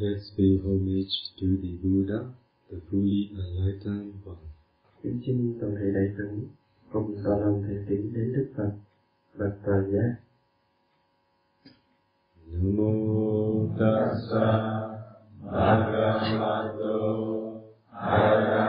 Let's pay homage to the Buddha, the fully enlightened one. Kính xin toàn thể đại chúng cùng tỏ lòng thành kính đến Đức Phật, bậc toàn giác. Namo tassa bhagavato arahato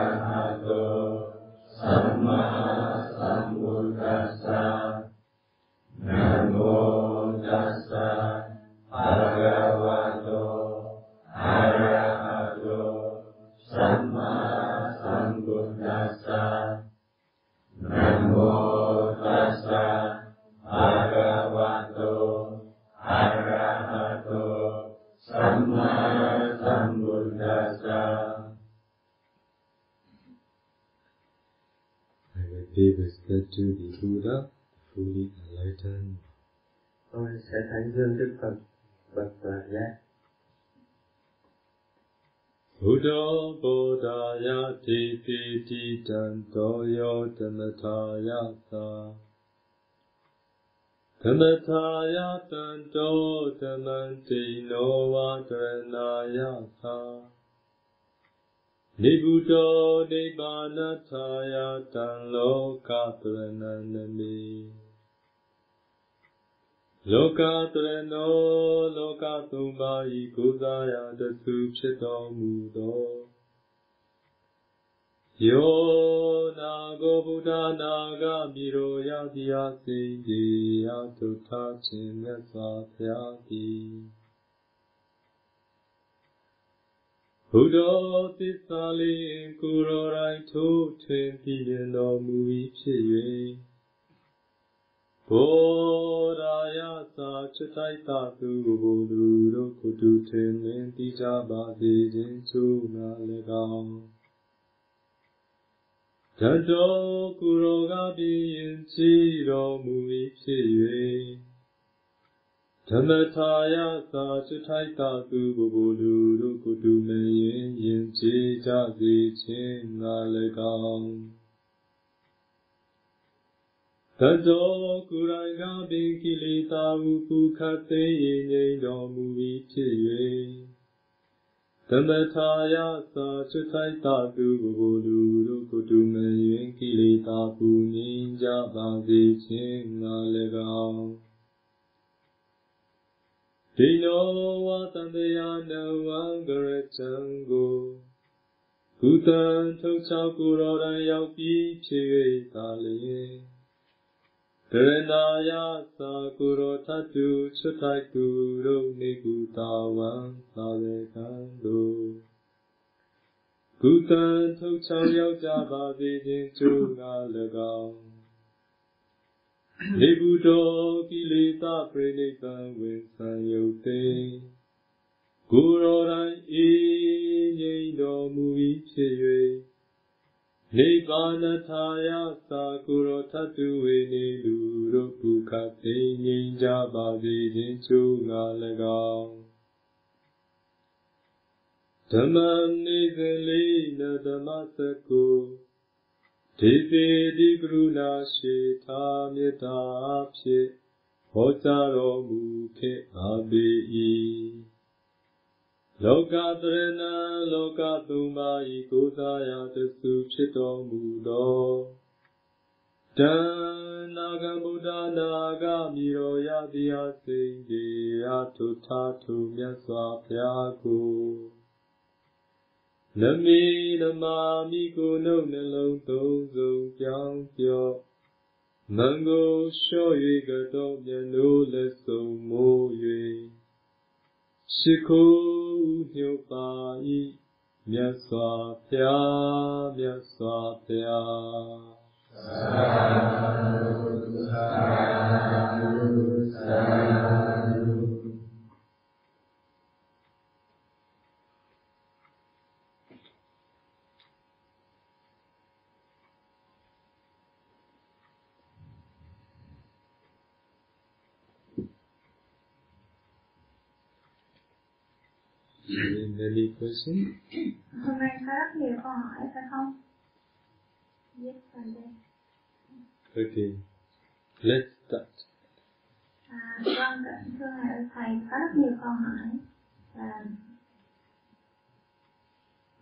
that to be Buddha, fully enlightened. Tôi sẽ thánh dương Đức Phật bậc tuệ nhé. Buddha Buddha ya ti ti ti tan to yo tan ta ya ta tan ta ya tan to tan ti no wa tan ya ta Nibuddho Nibbanataya Tan Loka Dharananami လောကတရဏောလောကသုံးပါးဤကိုးစားရာတဆုဖြစ်တော်မူသောယောနာကိုဗုဒ္ဓနာဂမိရောယတိယစိတ်ဒီယသုထာခြင်းမြတ်စွာဘုရားသည် ဘုဒ္ဓသစ္စာလေးကိုယ်တော်တိုင်ထိုးထွင်းပြည့်တော်မူ၏ဖြစ်၍ဘောရာယသာချစ်တိုက်တာသူဘုလူတို့ကိုတူထင်လင်းသိကြပါစေခြင်းချိုးငါ၎င်းတတော်ကိုရောကပြင်းရင်ကြည်တော်မူ၏ဖြစ်၍ ဓမ္မထာယသာချစ်ထိုက်တာသူဘုလူတို့ကိုတူမရင်ရင်ကြည်ကြစေခြင်းငါ၎င်းတတော်ကိုယ်တိုင်ကပင်ကိလေသာဟုပုခတ်သိငြိမ်တော်မူ၏ဖြစ်၍သမထာယသာချစ်ထိုက်တာသူကိုလူတို့ကိုတူမရင်ကိလေသာပူငြိမ်းကြပါစေခြင်းငါ၎င်း ဒီနောဝတန်တရားနဝံကရချံကိုကုသံထုတ်ချောက်ကိုယ်တော်တိုင်ရောက်ပြီးဖြစ်၍သာလျင်တရဏာယသာကုရောထတုချွတ်ထိုက်သူတို့နေကုတာဝံသာဝေကံတို့ကုသံထုတ်ချောင်းရောက်ကြပါစေခြင်းကျိုးငါ၎င်း နေဘူး တော်ကိလေသာပြိနိဗ္ဗာန်ဝင်ဆံယုတ်သိကိုယ်တော်တိုင်အေးငြိမ်တော်မူ၏ဖြစ်၍နိဗ္ဗာနထာယသာကုရောထတုဝေနေလူတို့ပုခသိငြိမ်းကြပါစေခြင်းချိုးငါ၎င်းဓမ္မနေသလေးနဓမ္မစကု ဒေသေတိကရုဏာရှိသာမေတ္တာဖြင့်ဟောကြားတော်မူခဲ့ပါပေ၏လောကတရဏလောကသုံးပါးဤကိုးစားရာတဆုဖြစ်တော်မူသောတဏနာဂဗုဒ္ဓနာဂမိရောယတိယစိတ်ဒီယထုထာထုမြတ်စွာဘုရားကို နမေနမာမိကိုနှုတ်နှလုံးသုံးစုံပြောင်းပြော့မံကိုလျှော့၍ကတော့မျက်နှိုးလက်စုံမိုး၍ရှိခိုးညုပါ၏မြတ်စွာဘုရားမြတ်စွာဘုရားသာဓုသာဓုသာ ဓု Any question? Hôm nay có rất nhiều câu hỏi phải không? Yes, đây. Okay. Let's start. À, vâng, thưa thầy, có rất nhiều câu hỏi. À,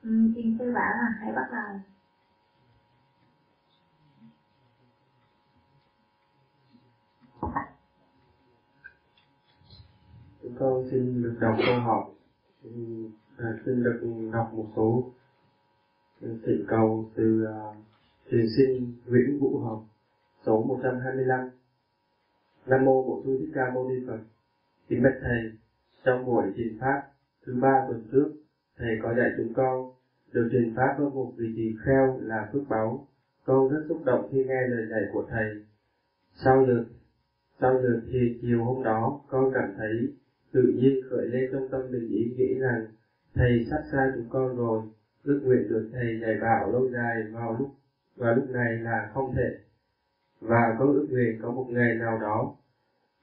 Thiền sư bảo là hãy bắt đầu. Chúng con xin được đọc câu hỏi, à, xin được đọc một số thỉnh cầu từ à, uh, thiền sinh Nguyễn Vũ Hồng, số 125. Nam mô Bổn Sư Thích Ca Mâu Ni Phật. Kính bạch thầy, trong buổi truyền pháp thứ ba tuần trước, thầy có dạy chúng con được truyền pháp với một vị tỳ kheo là phước báu. Con rất xúc động khi nghe lời dạy của thầy. Sau được sau được thì chiều hôm đó, con cảm thấy tự nhiên khởi lên trong tâm mình ý nghĩ rằng thầy sắp xa chúng con rồi, ước nguyện được thầy dạy bảo lâu dài vào lúc và lúc này là không thể. Và con ước nguyện có một ngày nào đó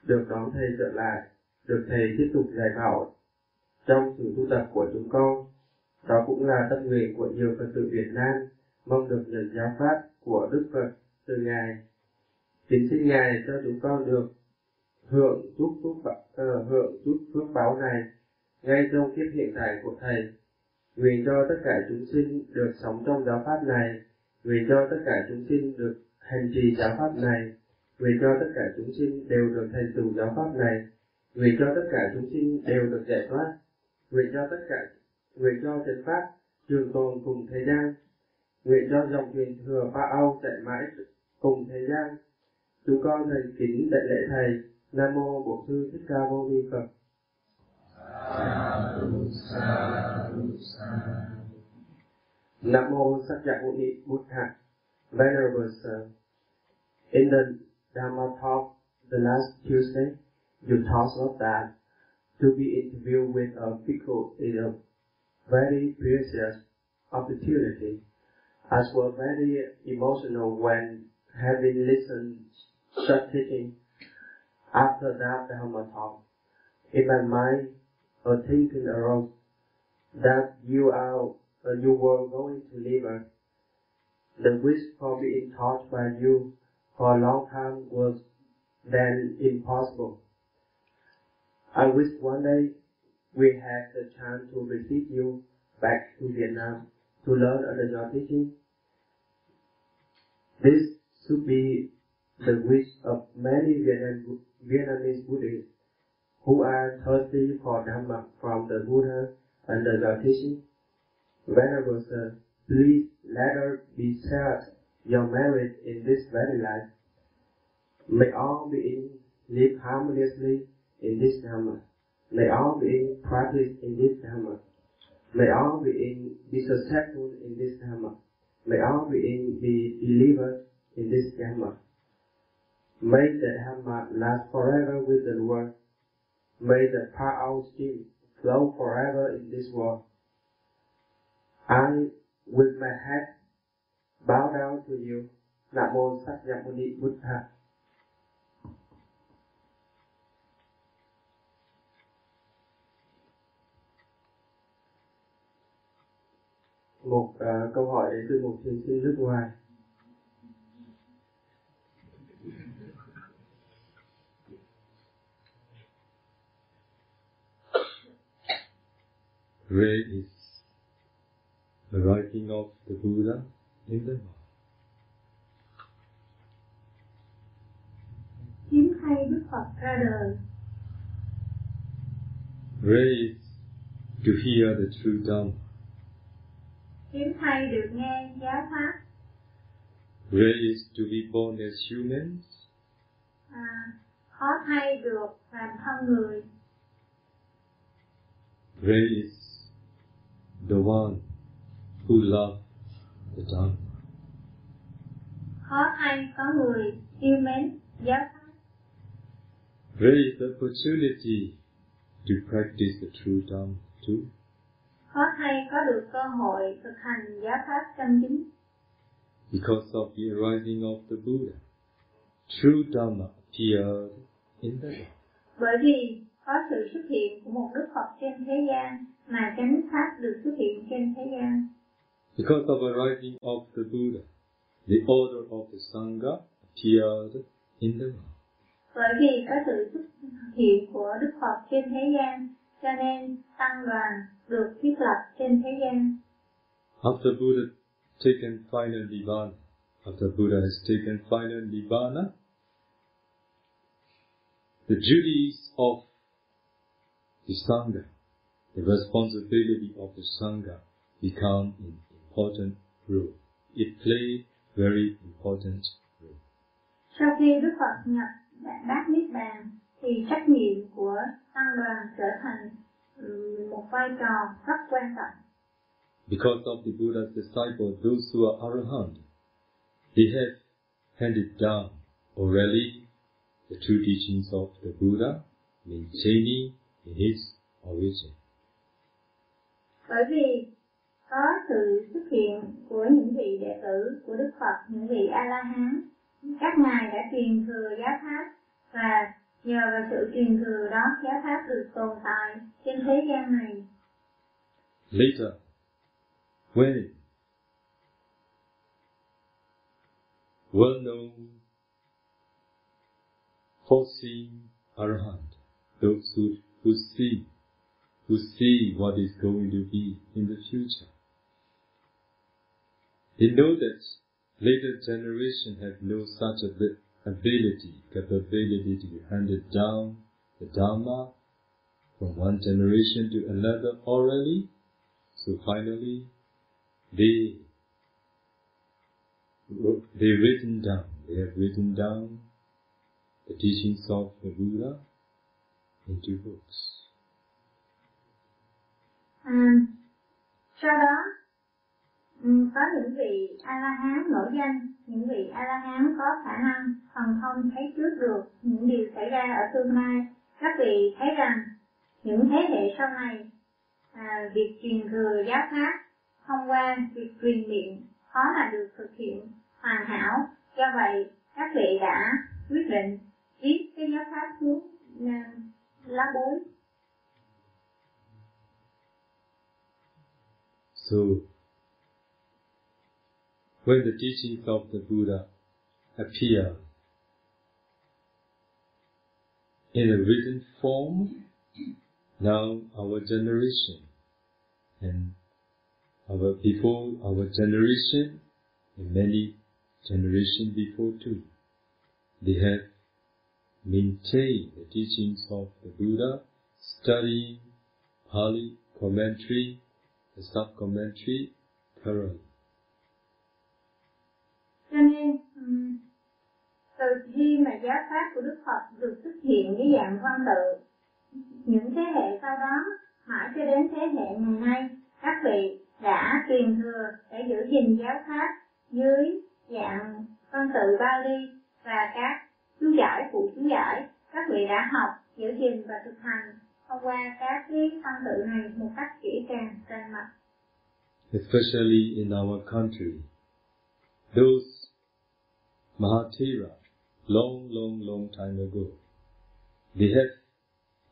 được đón thầy trở lại, được thầy tiếp tục dạy bảo trong sự tu tập của chúng con. Đó cũng là tâm nguyện của nhiều Phật tử Việt Nam, mong được nhận giáo pháp của Đức Phật từ Ngài. Kính xin Ngài cho chúng con được hưởng chút phước uh, hưởng chút phước báo này ngay trong kiếp hiện tại của thầy. Nguyện cho tất cả chúng sinh được sống trong giáo pháp này nguyện cho tất cả chúng sinh được hành trì giáo pháp này nguyện cho tất cả chúng sinh đều được thành tựu giáo pháp này nguyện cho tất cả chúng sinh đều được giải thoát nguyện cho tất cả nguyện cho chân pháp trường tồn cùng thời gian nguyện cho dòng truyền thừa ba âu chạy mãi cùng thời gian. Chúng con thành kính đại lễ thầy. Nam mô bổn sư thích ca mâu ni phật. Nam mô Sakyamuni Buddha Venerable Sir. In the Dhamma talk the last Tuesday you talked about that to be interviewed with a bhikkhu is a very precious opportunity as well very emotional when having listened such teaching after that Dhamma talk. In my mind, a thinking arose that you are uh, you were going to leave us. The wish for being taught by you for a long time was then impossible. I wish one day we had the chance to receive you back to Vietnam to learn under your teaching. This should be the wish of many Vietnam, Vietnamese Buddhists who are thirsty for Dhamma from the Buddha and the teaching. Venerable Sir, please let us be shared your merit in this very life. May all beings live harmoniously in this Dhamma. May all beings practice in this Dhamma. May all beings be successful in this Dhamma. May all beings be delivered in this Dhamma. May the Dhamma last forever with the world. May the power stream flow forever in this world. I, with my head, bow down to you. Nam mô Sát Namo Muni Buddha. Một uh, câu hỏi đến từ một thiền sinh nước ngoài. Where is the writing of the Buddha in the world? Hiếm thay Đức Phật ra đời, Where is to hear the true Dhamma? hiếm thay được nghe giáo pháp, Where is to be born as humans? à, khó thay được làm thân người, Where is the one who loves the Dhamma? khó thay có người yêu mến giáo pháp, Where is the opportunity to practice the true Dhamma too? khó thay có được cơ hội thực hành giáo pháp chân chính. Because of the arising of the Buddha, true Dhamma appeared in the world. Bởi vì có sự xuất hiện của một Đức Phật trên thế gian mà chánh pháp được xuất hiện trên thế gian. Because of arising of the Buddha, the order of the Sangha appeared in the world. Bởi vì có sự xuất hiện của Đức Phật trên thế gian, cho nên tăng đoàn được thiết lập trên thế gian. After Buddha taken final nibbana, after Buddha has taken final nibbana, the duties of the Sangha, the responsibility of the Sangha become an important role. It plays very important role. Sau khi Đức Phật nhập bát niết bàn thì trách nhiệm của tăng đoàn trở thành một vai trò rất quan trọng. Because of the Buddha's disciples, those who are arahant, they have handed down orally the true teachings of the Buddha, maintaining his origin. Bởi vì có sự xuất hiện của những vị đệ tử của Đức Phật, những vị A-la-hán, các ngài đã truyền thừa giáo pháp và nhờ vào sự truyền thừa đó giáo pháp được tồn tại trên thế gian này. Later, when well-known, foreseeing arahant, those who, who see, who see what is going to be in the future, they know that later generation have no such abi- ability, capability to be handed down the Dharma from one generation to another orally. So finally, they they written down, they have written down the teachings of the Buddha into books. À, sau đó ừ, có những vị a la hán nổi danh những vị a la hán có khả năng thần thông thấy trước được những điều xảy ra ở tương lai. Các vị thấy rằng những thế hệ sau này à, việc truyền thừa giáo pháp thông qua việc truyền miệng khó mà được thực hiện hoàn hảo. Do vậy các vị đã quyết định viết cái giáo pháp xuống à, lá bối So, when the teachings of the Buddha appear in a written form, now our generation and our before our generation and many generations before too, they have maintained the teachings of the Buddha, studying Pali commentary, the sub-commentary cho nên từ khi mà giáo pháp của Đức Phật được xuất hiện với dạng văn tự, những thế hệ sau đó, mãi cho đến thế hệ ngày nay, các vị đã truyền thừa để giữ gìn giáo pháp dưới dạng văn tự Bali và các chú giải, phụ chú giải. Các vị đã học, giữ gìn và thực hành thông qua các cái văn tự này một cách kỹ càng rành mạch especially in our country. Those Mahatera, long, long, long time ago, they have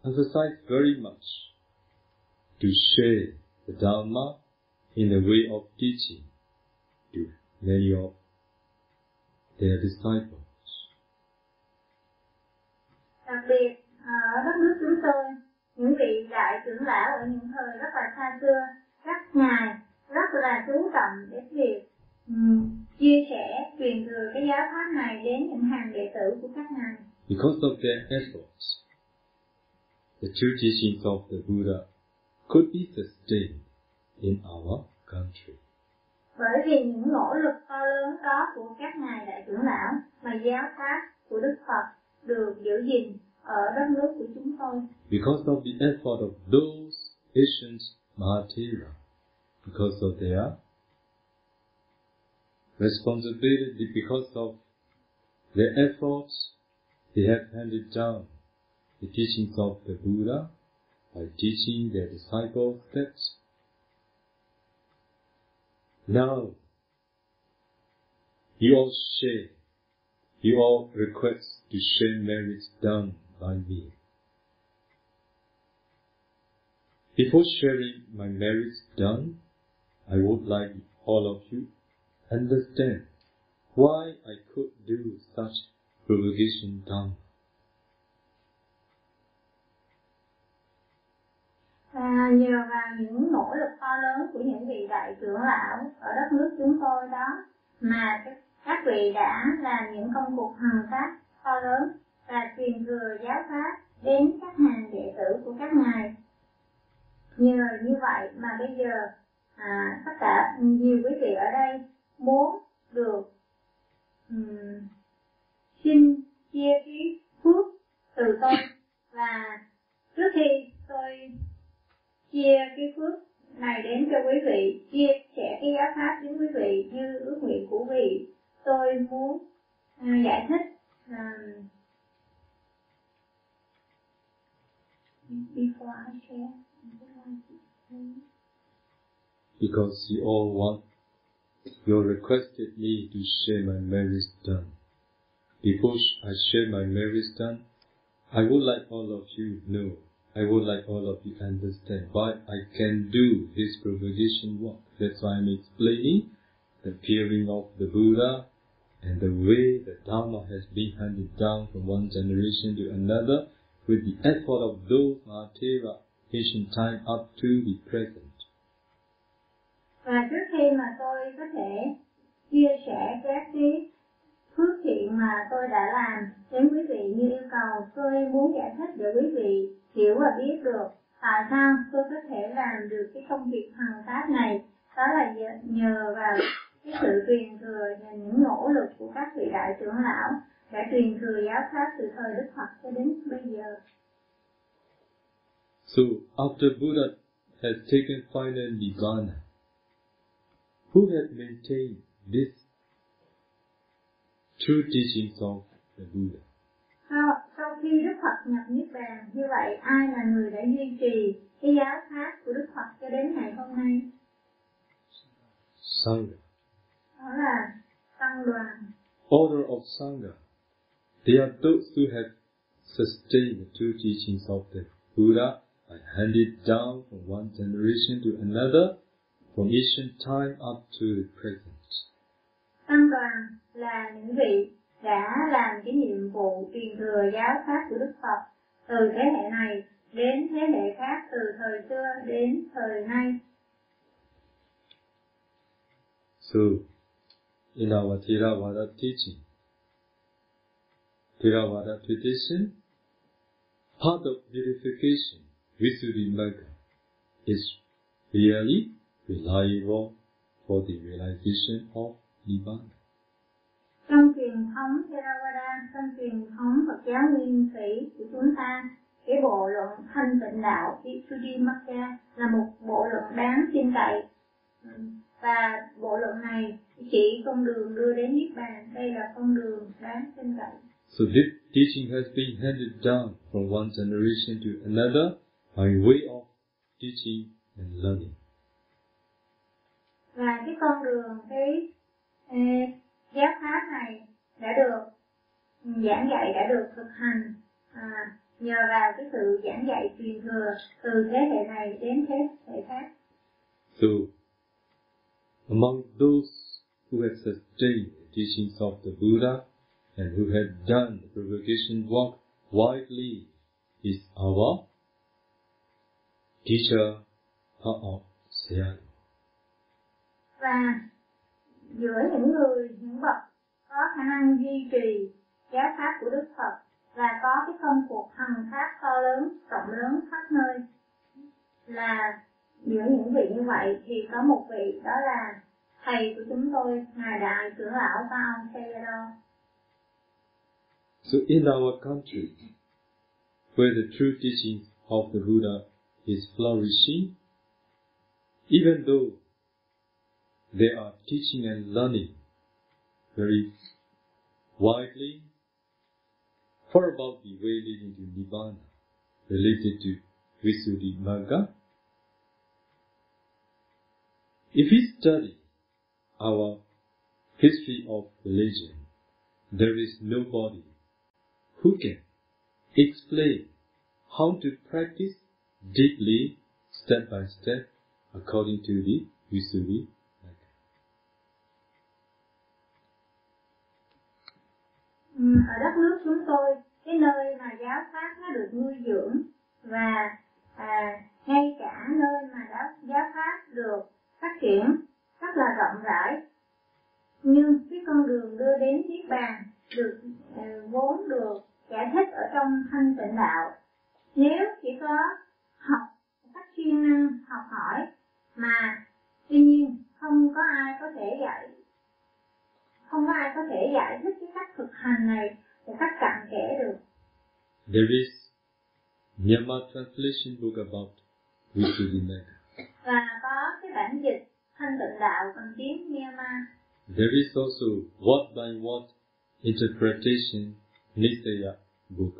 emphasized very much to share the Dharma in the way of teaching to many of their disciples. đặc biệt ở đất nước những vị đại trưởng lão ở những thời rất là xa xưa các ngài rất là chú trọng đến việc ừm, chia sẻ truyền thừa cái giáo pháp này đến những hàng đệ tử của các ngài Because of their efforts, the true teachings of the Buddha could be sustained in our country. bởi vì những nỗ lực to lớn đó của các ngài đại trưởng lão mà giáo pháp của đức phật được giữ gìn đất nước của chúng tôi. Because of the effort of those ancient Mahatera, because of their responsibility, because of their efforts, they have handed down the teachings of the Buddha by teaching their disciples that now you all share, you all request to share merits done by me. Before sharing my merits done, I would like all of you understand why I could do such propagation dharma. À, nhờ vào những nỗ lực to lớn của những vị đại trưởng lão ở đất nước chúng tôi đó mà các vị đã làm những công cuộc hằng pháp to lớn và truyền thừa giáo pháp đến các hàng đệ tử của các ngài. Nhờ như vậy mà bây giờ à, tất cả nhiều quý vị ở đây muốn được um, xin chia cái phước từ tôi và trước khi tôi chia cái phước này đến cho quý vị chia sẻ cái giáo pháp đến quý vị như ước nguyện của vị tôi muốn uh, giải thích um, before I share because you all want, you requested me to share my merits done. Before I share my merits done, I would like all of you know, I would like all of you understand why I can do this propagation work. That's why I'm explaining the appearing of the Buddha and the way the Dharma has been handed down from one generation to another with the effort of those Mahatera ancient time up to the present. Và trước khi mà tôi có thể chia sẻ các cái phước thiện mà tôi đã làm đến quý vị như yêu cầu, tôi muốn giải thích để quý vị hiểu và biết được tại sao tôi có thể làm được cái công việc hằng tác này. Đó là nhờ vào cái sự truyền thừa và những nỗ lực của các vị đại trưởng lão đã truyền thừa giáo pháp từ thời Đức Phật cho đến bây giờ. So after Buddha has taken final nirvana, who has maintained this true teachings of the Buddha? Sau, sau khi Đức Phật nhập Niết Bàn, như vậy ai là người đã duy trì cái giáo pháp của Đức Phật cho đến ngày hôm nay? Sangha. Đó là tăng đoàn. Order of Sangha. They are those who have sustained the true teachings of the Buddha and handed down from one generation to another from ancient time up to the present. Tăng đoàn là những vị đã làm cái nhiệm vụ truyền thừa giáo pháp của Đức Phật từ thế hệ này đến thế hệ khác từ thời xưa đến thời nay. So, in our Theravada teaching, Theravada tradition, part of purification, Visuddhimagga, is really reliable for the realization of Nibbana. Trong truyền thống Theravada, trong truyền thống Phật giáo nguyên thủy của chúng ta, cái bộ luận thanh tịnh đạo Visuddhimagga là một bộ luận đáng tin cậy. Và bộ luận này chỉ con đường đưa đến Niết Bàn, đây là con đường đáng tin cậy. So this teaching has been handed down from one generation to another by way of teaching and learning. Và cái con đường, cái uh, giáo pháp này đã được giảng dạy, đã được thực hành à, nhờ vào cái sự giảng dạy truyền thừa từ thế hệ này đến thế hệ khác. So, among those who have sustained the teachings of the Buddha and who had done the propagation work widely is our teacher of Sayadaw. Và giữa những người, những bậc có khả năng duy trì giáo pháp của Đức Phật và có cái công cuộc hằng pháp to lớn, rộng lớn khắp nơi là giữa những vị như vậy thì có một vị đó là thầy của chúng tôi, ngài đại trưởng lão Bao Sayadaw. So in our country, where the true teachings of the Buddha is flourishing, even though they are teaching and learning very widely for about the way leading to Nibbana related to Visuddhimagga. If we study our history of religion, there is nobody who can explain how to practice deeply, step by step, according to the Visuddhi ở đất nước chúng tôi cái nơi mà giáo pháp nó được nuôi dưỡng translation book about Visuddhimagga. và có cái bản dịch thanh tịnh đạo bằng tiếng Myanmar There is also word by word interpretation Nisaya book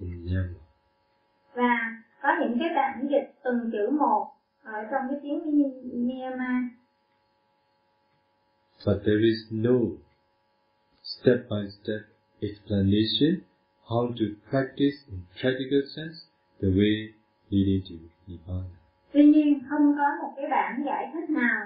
in Myanmar. và có những cái bản dịch từng chữ một ở trong cái tiếng Myanmar But there is no step by step explanation how to practice in practical sense the way leading to Nibbana. tuy nhiên không có một cái bản giải thích nào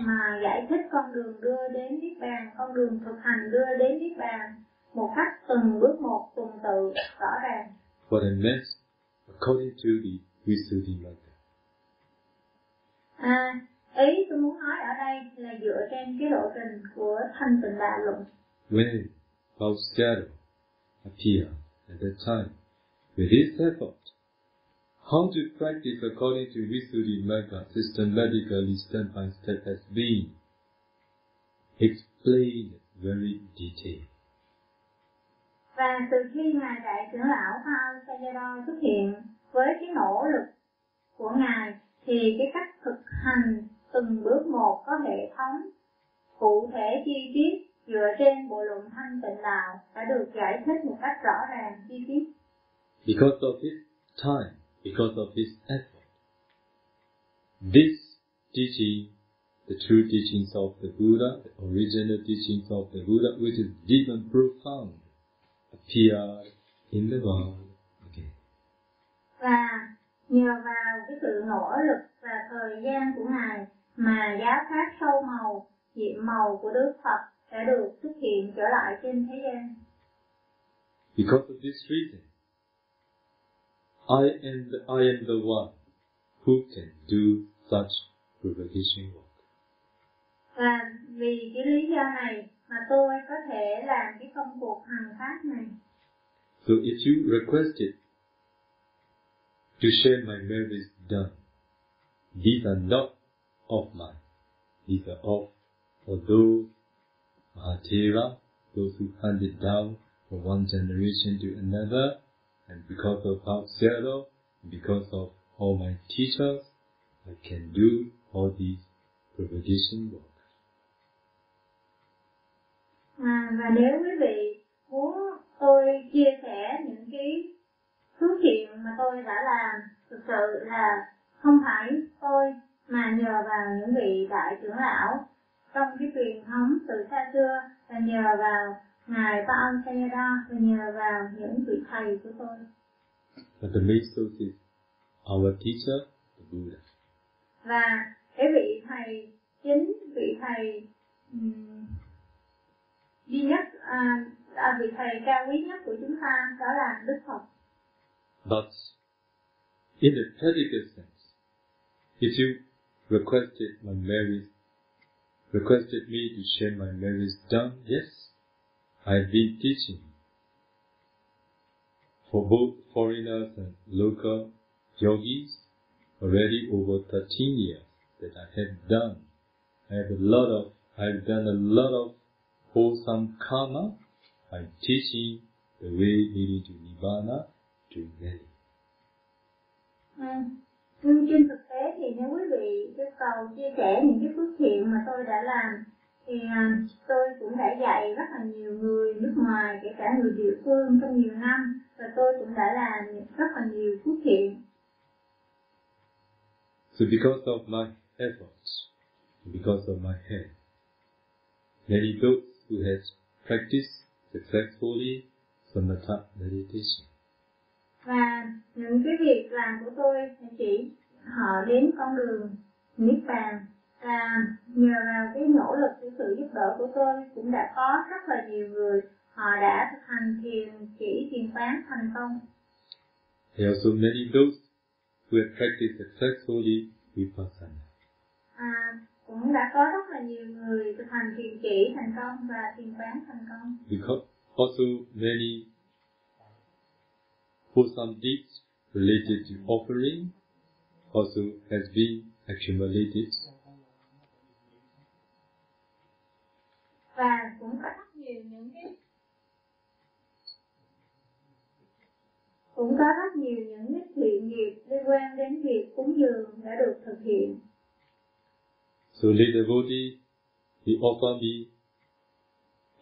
mà giải thích con đường đưa đến niết bàn con đường thực hành đưa đến niết bàn một cách từng bước một tuần tự rõ ràng What I meant according to the Visuddhimagga. à, ý tôi muốn nói ở đây là dựa trên cái lộ trình của thanh tịnh đạo luận When Bhaushyaro appeared at that time with his effort, how to practice according to Visuddhimagga systematically step by step has been explained very detailed. và từ khi ngài đại trưởng lão Paul Sayadaw xuất hiện với cái nỗ lực của ngài thì cái cách thực hành từng bước một có hệ thống cụ thể chi tiết dựa trên bộ luận thanh tịnh đạo đã được giải thích một cách rõ ràng chi tiết Because of his time, because of his effort. This teaching, the true teachings of the Buddha, the original teachings of the Buddha, which is deep and profound, appeared in the world again. và nhờ vào cái sự nỗ lực và thời gian của ngài mà giáo pháp sâu màu màu của Đức Phật đã được xuất hiện trở lại trên thế gian Because of this reason, I am the, I am the one who can do such propagation work. và vì cái lý do này mà tôi có thể làm cái công cuộc hành pháp này So if you requested to share my merits done, these are not of mine. These are of for those Mahatera, those who handed down from one generation to another, and because of our Seattle, because of all my teachers, I can do all these propagation work. à, và nếu quý vị muốn tôi chia sẻ những cái thứ chuyện mà tôi đã làm thực sự là không phải tôi mà nhờ vào những vị đại trưởng lão trong cái truyền thống từ xa xưa và nhờ vào ngài Paul Sayadaw và nhờ vào những vị thầy của tôi But the main source is our teacher, the Buddha. và cái vị thầy chính vị thầy um, duy nhất à, à, vị thầy cao quý nhất của chúng ta đó là Đức Phật But in the practical sense, if you requested my marriage, requested me to share my marriage done, yes, I've been teaching for both foreigners and local yogis already over 13 years that I have done. I have a lot of, I've done a lot of wholesome karma by teaching the way leading to Nibbana to many. Nhưng trên thực tế thì nếu quý vị yêu cầu chia sẻ những cái phước thiện mà tôi đã làm thì à, tôi cũng đã dạy rất là nhiều người nước ngoài kể cả người địa phương trong nhiều năm và tôi cũng đã làm rất là nhiều phước thiện. So because of my efforts, because of my help, many those who has practiced successfully samatha meditation, và những cái việc làm của tôi chỉ họ đến con đường niết bàn và nhờ vào cái nỗ lực của sự giúp đỡ của tôi cũng đã có rất là nhiều người họ đã thực hành thiền chỉ thiền quán thành công there are also many those who have practiced successfully vipassana. à, cũng đã có rất là nhiều người thực hành thiền chỉ thành công và thiền quán thành công. Because also many wholesome deeds related to offering also has been accumulated. Và cũng có rất nhiều những cái cũng có rất nhiều những cái thiện nghiệp liên quan đến việc cúng dường đã được thực hiện. So lay devotee, he offer me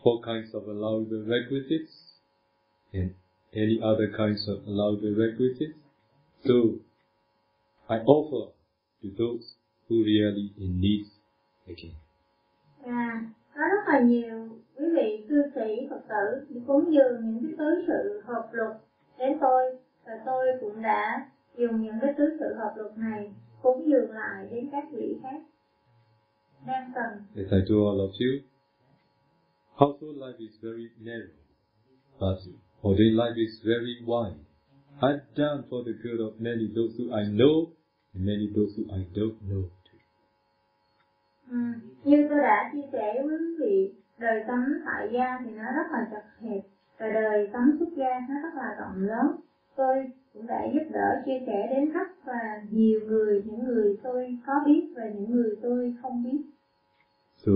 four kinds of allowable requisites and any other kinds of allowable requisites. So I offer to those who really in need again. Và có rất là nhiều quý vị cư sĩ Phật tử đi cúng dường những cái tứ sự hợp luật đến tôi và tôi cũng đã dùng những cái tứ sự hợp luật này cúng dường lại đến các vị khác đang cần. As I told all of you, household life is very narrow, but ordained life is very wide. I've done for the good of many those who I know and many those who I don't know. Ừ. Như tôi đã chia sẻ với quý vị, đời sống tại gia thì nó rất là chật hẹp, và đời sống xuất gia nó rất là rộng lớn. Tôi cũng đã giúp đỡ chia sẻ đến rất là nhiều người, những người tôi có biết và những người tôi không biết. So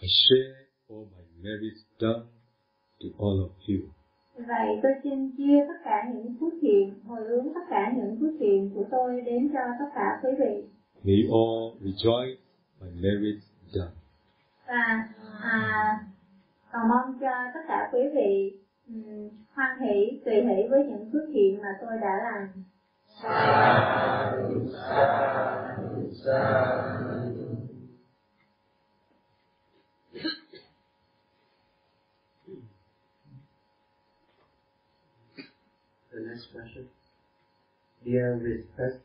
I share all my merits done to all of you. Vậy tôi xin chia tất cả những phước thiện, hồi hướng tất cả những phước thiện của tôi đến cho tất cả quý vị. May all rejoice my merits done. Và à, cầu mong cho tất cả quý vị um, hoan hỷ, tùy hỷ với những phước thiện mà tôi đã làm. The next question. Dear respect,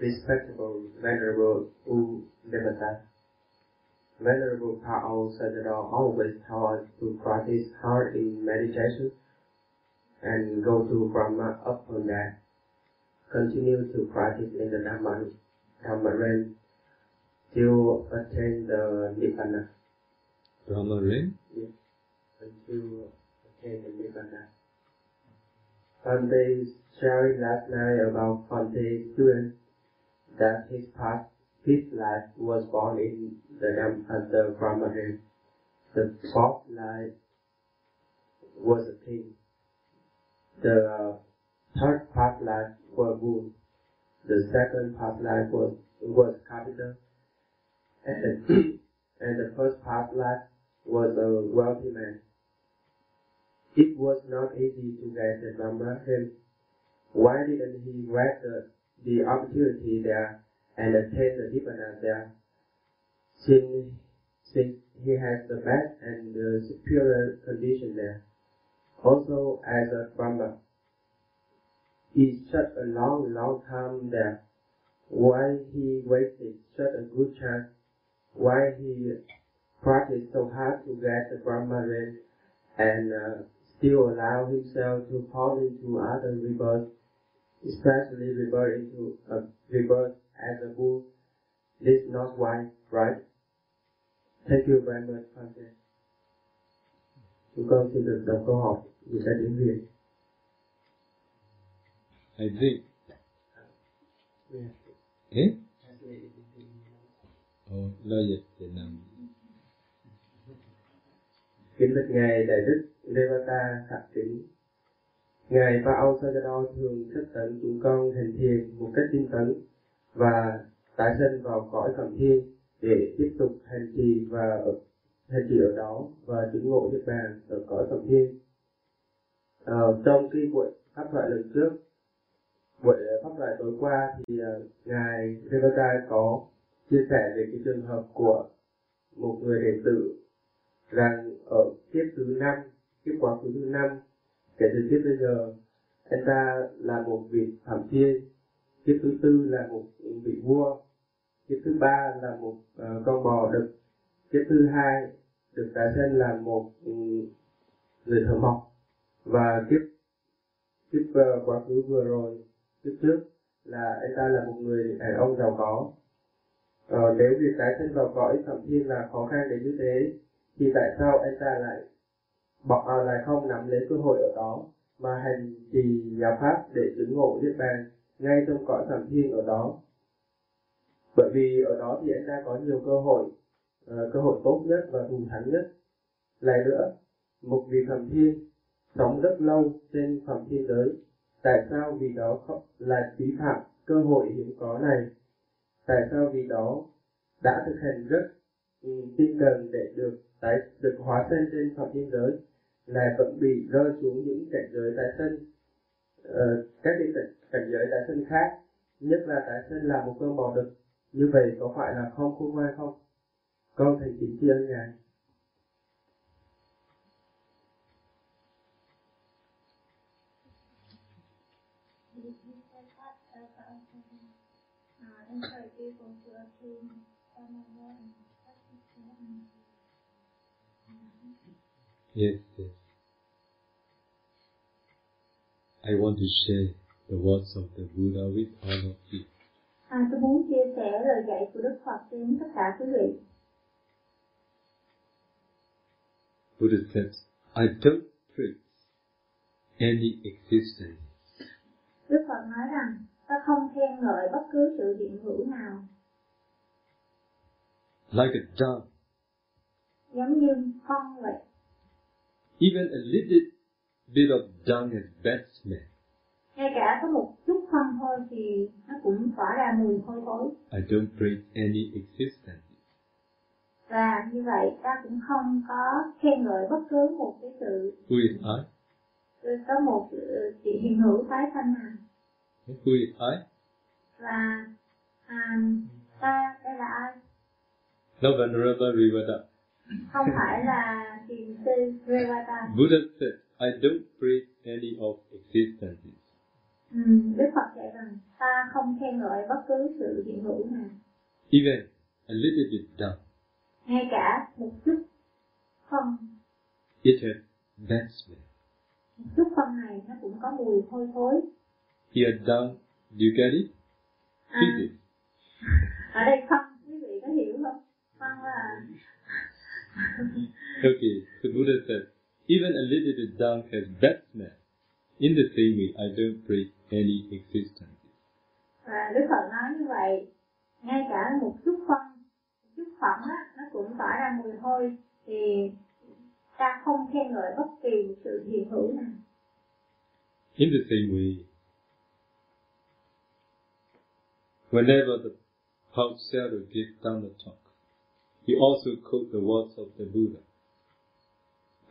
respectable Venerable U Devata, Venerable Paul Sajador always tell to practice hard in meditation and go to Brahma upon that. Continue to practice in the Dhamma, Dhamma realm till attain the Nibbana. Brahma Ren, Yes. until attain the Nibbana. Fante sharing last night about Fante's student that his past his life was born in the Dam at the Brahma. The fourth life was a king. The uh, third past life was bull. The second past life was was capital. And and the first past life was a wealthy man. It was not easy to get the Brahma realm. Why didn't he grab the, the opportunity there and attain the Nibbana there? Since, since he has the best and superior condition there. Also, as a Brahma, he such a long, long time there. Why he wasted such a good chance? Why he practiced so hard to get the Brahma realm and uh, still allow himself to fall into other rebirths, especially rebirth into a rebirth as a bull. This is not why, right? Thank you very much, Francis. Chúng con xin được đọc câu hỏi dịch ra tiếng Việt. I think. Yeah. Eh? Oh, lo dịch Việt Nam. Kính bạch Ngài Đại Đức Devata Thạc Kính. Ngài Phao Sajado thường thức tận chúng con hành thiền một cách tinh tấn và tái sinh vào cõi phạm thiên để tiếp tục hành trì và ở, hành trì ở đó và chứng ngộ niết bàn ở cõi phạm thiên. à, trong khi buổi pháp thoại lần trước, buổi ờ, pháp thoại tối qua thì uh, ngài Devata có chia sẻ về cái trường hợp của một người đệ tử rằng ở kiếp thứ năm, kiếp quá khứ thứ năm, kể từ kiếp bây giờ, anh ta là một vị phạm thiên, kiếp thứ tư là một vị vua, kiếp thứ ba là một uh, con bò đực, kiếp thứ hai được tái sinh là một um, người thợ mộc. Và kiếp kiếp uh, ờ, quá khứ vừa rồi kiếp trước là anh ta là một người đàn ông giàu có. Ờ, nếu việc tái sinh vào cõi thẩm thiên là khó khăn đến như thế thì tại sao anh ta lại bỏ à, lại không nắm lấy cơ hội ở đó mà hành trì giáo pháp để chứng ngộ niết bàn? Ngay trong cõi thần thiên ở đó. Bởi vì ở đó thì anh ta có nhiều cơ hội uh, cơ hội tốt nhất và thù thắng nhất. Lại nữa một vị thần thiên sống rất lâu trên thẩm thiên giới. Tại sao vì đó không là phí phạm cơ hội hiếm có này? Tại sao vì đó đã thực hành rất um, tinh cần để được tái được hóa thân trên phạm thiên giới lại vẫn bị rơi xuống những cảnh giới tái sinh? Ờ, uh, các cái cảnh, cảnh giới tái sinh khác nhất là tái sinh là một con bò đực như vậy có phải là không khôn ngoan không con thành kính tri ân ngài Yes, yes. I want to share the words of the Buddha with all of you. À, tôi muốn chia sẻ lời dạy của Đức Phật đến tất cả quý vị. Buddha said, I don't preach any existence. Đức Phật nói rằng, ta không khen ngợi bất cứ sự hiện hữu nào. Like a dove, Giống như con vậy. even a little bit of dung has bad smell. Ngay cả có một chút phân thôi thì nó cũng tỏa ra mùi hôi thối. I don't preach any existence. Và như vậy ta cũng không có khen ngợi bất cứ một cái sự Who is I? có một sự hiện hữu tái sanh nào. Who is I? Và à, ta đây là ai? No venerable Rivada. Không phải là thiền sư Revata. Buddha said, I don't preach any of existences. Ừ, Đức Phật dạy rằng ta không khen ngợi bất cứ sự hiện hữu nào. Even a little bit dung, Ngay cả một chút phân, it has bad smell. một chút phân này nó cũng có mùi hôi thối. Here dung, do you get it? À, ở đây phân, quý vị có hiểu không? Phân là Okay, so Buddha said, even a little bit dung has bad smell. In the same way, I don't preach any existence. và Đức Phật nói như vậy. Ngay cả một chút phân, chút phẩm á, nó cũng tỏa ra mùi hôi thì ta không khen ngợi bất kỳ sự hiện hữu nào. In the same way, whenever the Shadow gives Dhamma talk, he also quote the words of the Buddha.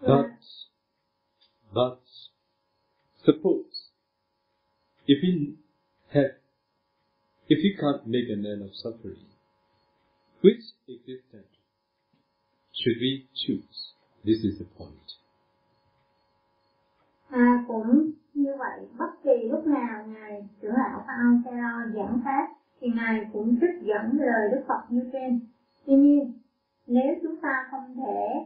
But, but, suppose, if he have if he can't make an end of suffering, which existence should we choose? This is the point. À, cũng như vậy, bất kỳ lúc nào Ngài trưởng lão Phan Cao giảng pháp thì Ngài cũng trích dẫn lời Đức Phật như trên. Tuy nhiên, nếu chúng ta không thể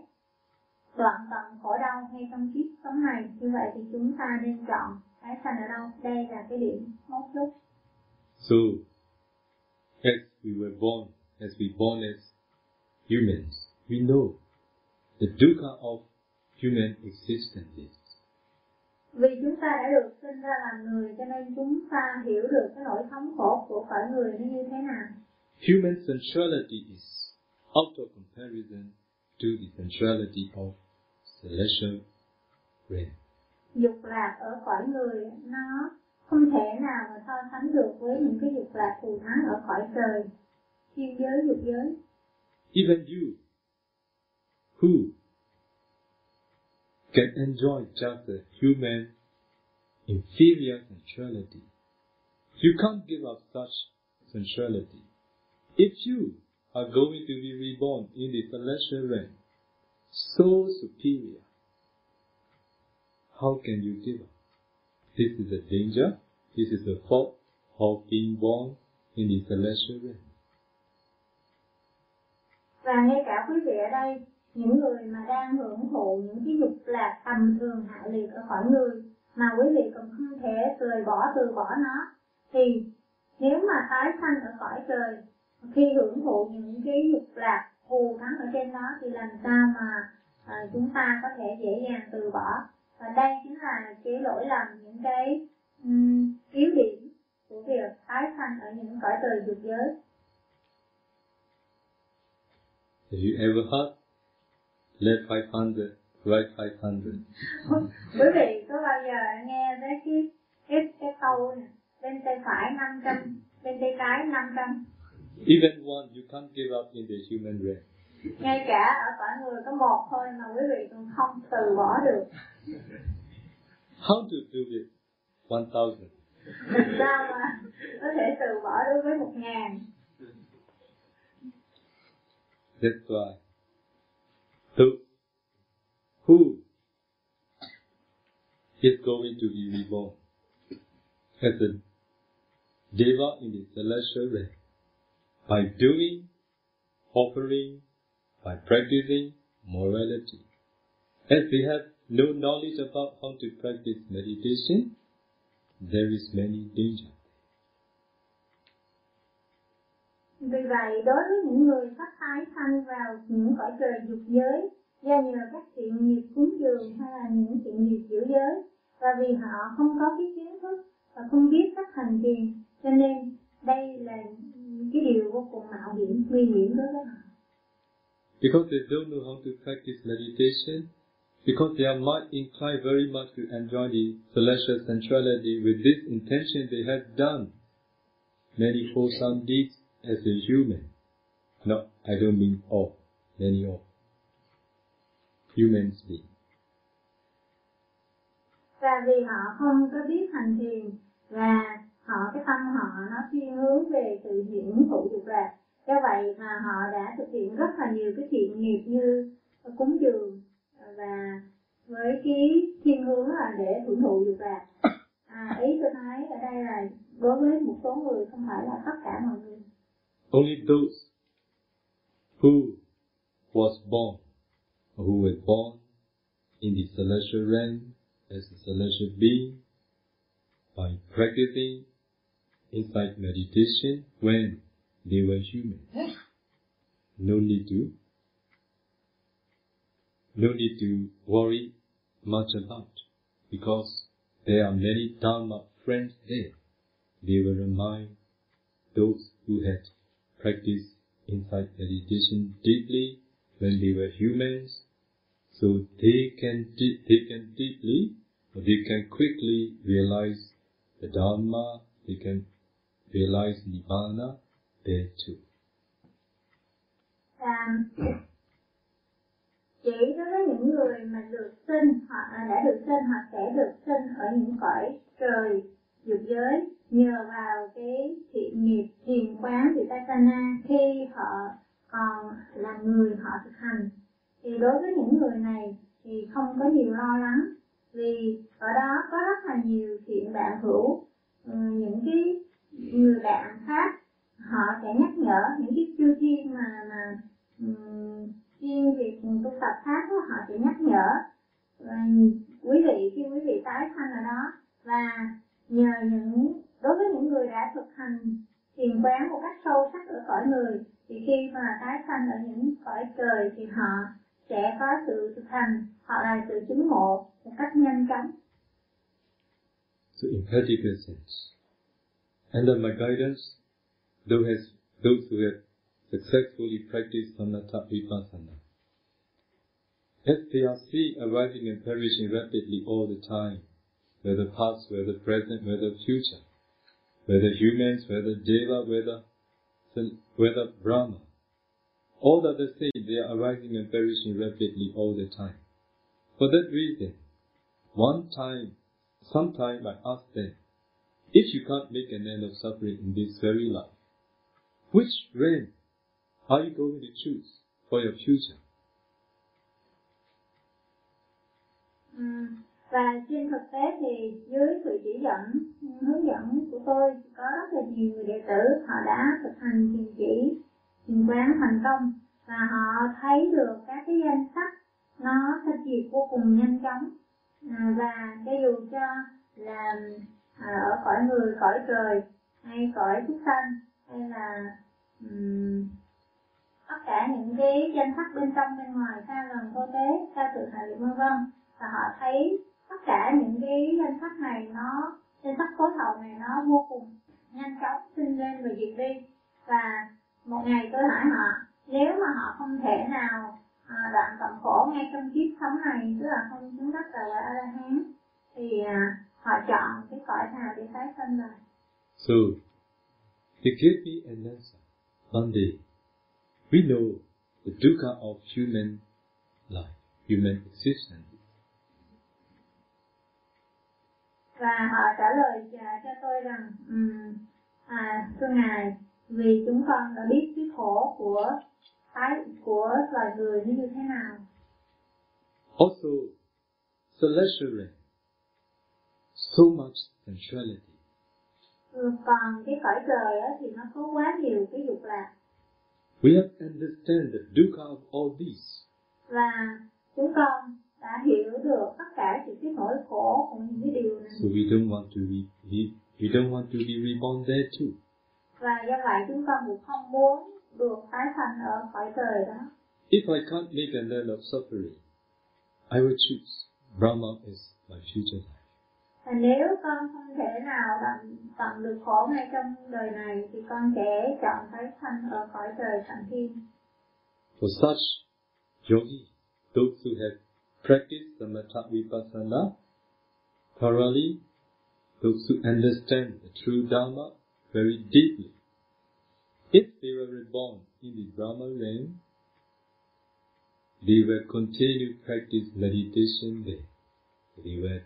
đoạn tận khổ đau ngay trong kiếp sống này, như vậy thì chúng ta nên chọn tái sanh ở đâu? Đây là cái điểm mấu chốt. So, as we were born, as we born as humans, we know the dukkha of human existence is. Vì chúng ta đã được sinh ra làm người cho nên chúng ta hiểu được cái nỗi thống khổ của cõi người nó như thế nào. Human sensuality is out of comparison to the sensuality of celestial realm. Dục lạc ở cõi người nó không thể nào mà so sánh được với những cái dục lạc thù thắng ở cõi trời, thiên giới, dục giới. Even you, who can enjoy just a human inferior sensuality, you can't give up such sensuality. If you are going to be reborn in the celestial realm, so superior, how can you give up? This is a danger, this is the fault of being born in the celestial realm. Và ngay cả quý vị ở đây, những người mà đang hưởng thụ những cái dục lạc tầm thường hạ liệt ở khỏi người mà quý vị cũng không thể rời bỏ từ bỏ nó thì nếu mà tái sanh ở cõi trời khi hưởng thụ những cái dục lạc thù thắng ở trên đó thì làm sao mà à, chúng ta có thể dễ dàng từ bỏ? Và đây chính là cái lỗi lầm những cái um, yếu điểm của việc tái sanh ở những cõi trời dục giới. Have you ever heard? Left 500, right 500? quý vị có bao giờ nghe tới cái cái cái câu này? Bên tay phải 500 bên tay trái 500 Even one you can't give up in the human realm. ngay cả ở cõi người có một thôi mà quý vị còn không từ bỏ được How to do it? 1000. làm sao mà có thể từ bỏ đối với một ngàn That's why. So, who is going to be reborn as a deva in the celestial realm by doing, offering, by practicing morality. As we have no knowledge about how to practice meditation, there is many danger. Vì vậy, đối với những người phát tái sanh vào những cõi trời dục giới, do nhờ các thiện nghiệp cúng dường hay là những thiện nghiệp giữ giới, và vì họ không có cái kiến thức và không biết cách hành thiền cho nên đây là cái điều vô cùng mạo hiểm, nguy hiểm đối với họ. Because they don't know how to practice meditation, because their mind inclined very much to enjoy the celestial sensuality, with this intention they have done many wholesome deeds as a human. No, I don't mean all, many all. Humans being. Và vì họ không có biết hành thiền và họ cái tâm họ nó thiên hướng về sự hưởng thụ dục lạc. Do vậy mà họ đã thực hiện rất là nhiều cái thiện nghiệp như cúng dường và với cái thiên hướng là để hưởng thụ dục lạc. À, ý tôi nói ở đây là đối với một số người không phải là tất cả mọi người. Only those who was born, or who were born in the celestial realm as a celestial being by practicing insight meditation when they were human. No need to no need to worry much about because there are many Dharma friends there. They will remind those who had practiced insight meditation deeply when they were humans, so they can they can deeply or they can quickly realize the Dharma, they can realize Nibbana there too. Um, chỉ đối với những người mà được sinh hoặc à, đã được sinh hoặc sẽ được sinh ở những cõi trời dục giới. Nhờ vào cái thiện nghiệp thiền quán vipassana khi họ còn là người họ thực hành. Thì đối với những người này thì không có nhiều lo lắng vì ở đó có rất là nhiều thiện bạn hữu. Ừ, những cái người bạn khác họ sẽ nhắc nhở những cái chư thiên mà mà um, chuyên việc tu tập khác đó, họ sẽ nhắc nhở. Và quý vị khi quý vị tái sanh ở đó và nhờ những đối với những người đã thực hành thiền quán một cách sâu sắc ở cõi người thì khi mà tái sanh ở những cõi trời thì họ sẽ có sự thực hành hoặc là sự chứng ngộ một cách nhanh chóng. So in under my guidance, those, who have successfully practiced samatha vipassana, as they are seeing arising and perishing rapidly all the time, whether past, whether present, whether future, whether humans, whether deva, whether whether Brahma, all that the same, they are arising and perishing rapidly all the time. For that reason, one time Sometime I ask them, if you can't make an end of suffering in this very life, which realm are you going to choose for your future? Ừ. Và trên thực tế thì dưới sự chỉ dẫn, hướng dẫn của tôi có rất là nhiều người đệ tử họ đã thực hành thiền chỉ, thiền quán thành công và họ thấy được các cái danh sách nó sẽ diệt vô cùng nhanh chóng à, và cho dù cho là à, ở cõi người cõi trời hay cõi chúng sanh hay là um, tất cả những cái danh sắc bên trong bên ngoài xa gần vô tế xa tự hạ vân vân. Và họ thấy tất cả những cái danh sắc này nó danh sắc phối hậu này nó vô cùng nhanh chóng sinh lên và diệt đi. Và một ngày tôi hỏi họ nếu mà họ không thể nào à, đoạn tận khổ ngay trong kiếp sống này tức là không chứng đắc là quả a la hán thì à, họ chọn cái cõi nào để tái sinh rồi so he gave me an answer. One day we know the dukkha of human life human existence. Và họ trả lời cho tôi rằng um, à, thưa ngài vì chúng con đã biết cái khổ của tái của loài người như thế nào. Also, celestial so much sensuality. Ừ, còn cái cõi trời á, thì nó có quá nhiều cái dục lạc. We have understand the dukkha of all these. Và chúng con đã hiểu được tất cả những cái nỗi khổ của những cái điều này. So we don't want to be, we, we don't want to be reborn there too. Và do vậy chúng con cũng không muốn được tái sanh ở cõi trời đó. If I can't make a learn of suffering, I will choose Brahma as my future life. Và nếu con không thể nào được khổ ngay trong đời này thì con sẽ chọn sanh ở cõi trời thượng thiên. For such yogi, those who have practiced the metta vipassana thoroughly, those who understand the true Dharma very deeply, if they were reborn in the Brahma realm, they will continue practice meditation there. They will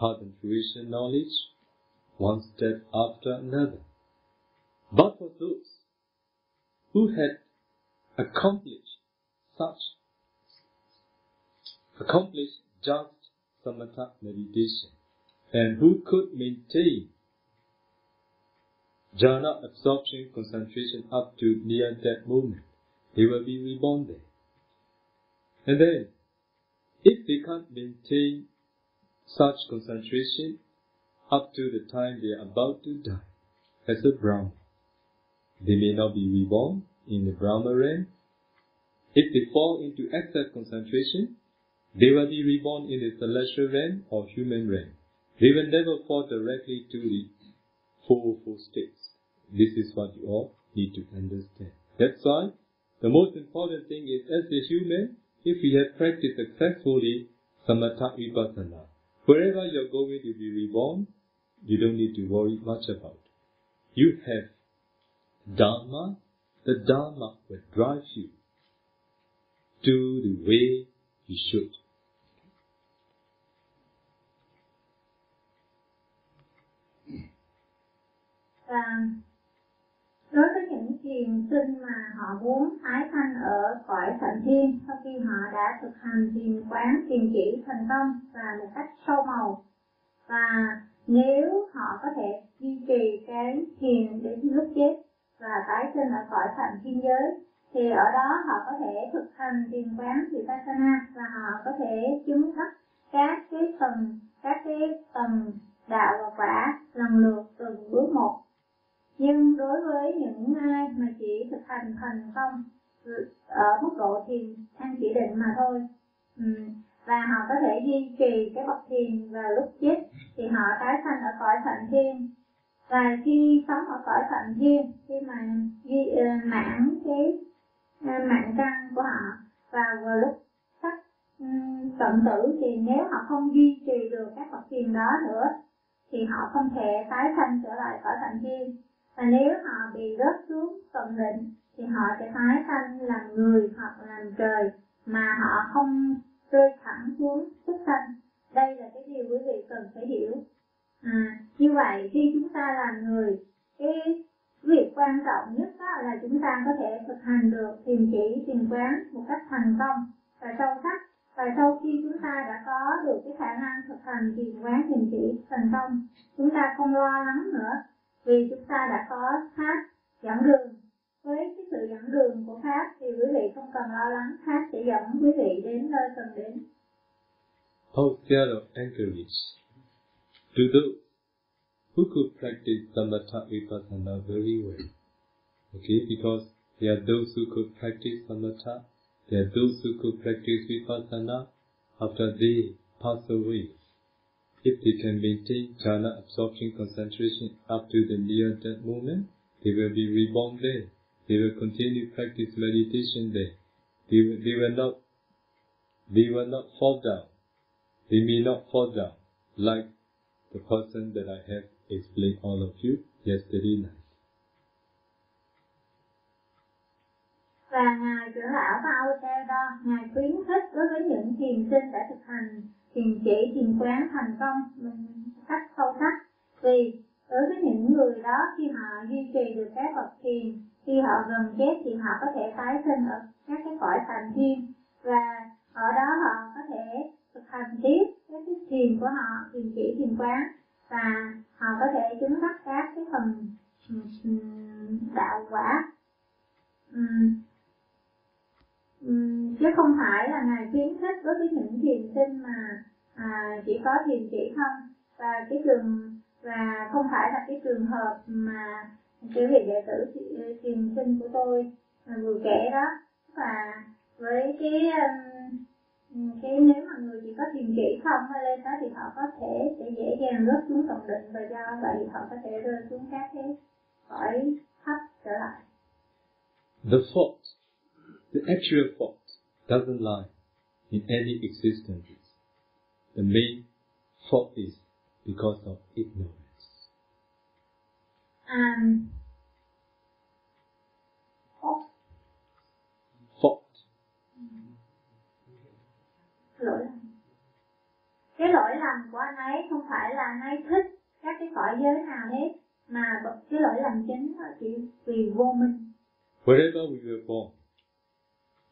heart and fruition knowledge one step after another. But for those who had accomplished such, accomplished just samatha meditation, and who could maintain jhana absorption concentration up to near that moment. They will be reborn there. And then, if they can't maintain such concentration up to the time they are about to die as a Brahma, they may not be reborn in the Brahma realm. If they fall into excess concentration, they will be reborn in the celestial realm or human realm. They will never fall directly to the four four states. This is what you all need to understand. That's why the most important thing is as a human, if we have practiced successfully samatha vipassana, wherever you're going to be reborn, you don't need to worry much about. You have Dharma, the Dharma will drive you to the way you should. Và đối với những thiền sinh mà họ muốn tái sanh ở cõi thành thiên, sau khi họ đã thực hành thiền quán, thiền chỉ thành công và một cách sâu màu. Và nếu họ có thể duy trì cái thiền đến lúc chết và tái sinh ở cõi thành thiên giới, thì ở đó họ có thể thực hành thiền quán vipassana và họ có thể chứng đắc các cái tầng các cái tầng đạo và quả lần lượt từng bước một nhưng đối với những ai mà chỉ thực hành thành công ở mức độ thiền an chỉ định mà thôi và họ có thể duy trì cái bậc thiền vào lúc chết thì họ tái sanh ở cõi thạnh thiên. Và khi sống ở cõi thạnh thiên khi mà duy uh, ờ, mãn cái ờ, uh, mạng căn của họ và vào lúc sắp um, tận tử thì nếu họ không duy trì được các bậc thiền đó nữa thì họ không thể tái sanh trở lại cõi thạnh thiên và nếu họ bị rớt xuống tận định thì họ sẽ tái sanh làm người hoặc làm trời mà họ không rơi thẳng xuống xuất sanh. Đây là cái điều quý vị cần phải hiểu. À, như vậy khi chúng ta làm người cái việc quan trọng nhất đó là chúng ta có thể thực hành được thiền chỉ thiền quán một cách thành công và sâu sắc. Và sau khi chúng ta đã có được cái khả năng thực hành thiền quán thiền chỉ thành công chúng ta không lo lắng nữa vì chúng ta đã có pháp dẫn đường với cái sự dẫn đường của pháp thì quý vị không cần lo lắng pháp sẽ dẫn quý vị đến nơi cần đến Hotel of anchorage to those who could practice samatha vipassana very well. Okay, because there are those who could practice samatha, there are those who could practice vipassana after they pass away. If they can maintain jhana absorption concentration up to the near death moment, they will be reborn there. They will continue practice meditation there. They will, they will not they will not fall down. They may not fall down like the person that I have explained all of you yesterday night. Và Ngài trưởng lão đó, Ngài khuyến khích đối với những thiền sinh đã thực hành thiền chỉ, thiền quán thành công. Mình cách sâu sắc. Vì đối với những người đó khi họ duy trì được các bậc thiền, khi họ gần chết thì họ có thể tái sinh ở các cái cõi thành thiên và ở đó họ có thể thực hành tiếp các cái thiền của họ, thiền chỉ, thiền quán và họ có thể chứng đắc các cái phần đạo quả chứ không phải là ngài khuyến khích đối với những thiền sinh mà à, chỉ có thiền chỉ không và cái trường và không phải là cái trường hợp mà cái vị đệ tử thiền sinh của tôi à, vừa kể đó và với cái cái nếu mà người chỉ có thiền chỉ không hay lên đó thì họ có thể sẽ dễ dàng rớt xuống tầng định và do vậy họ có thể rơi xuống các cái cõi thấp trở lại. The fault The actual fault doesn't lie in any existences. The main fault is because of ignorance. Um, fault. Fault. Lỗi lầm. Cái lỗi lầm của anh ấy không phải là anh ấy thích các cái cõi giới nào hết, mà cái lỗi lầm chính là chỉ vì vô minh. Wherever we were born,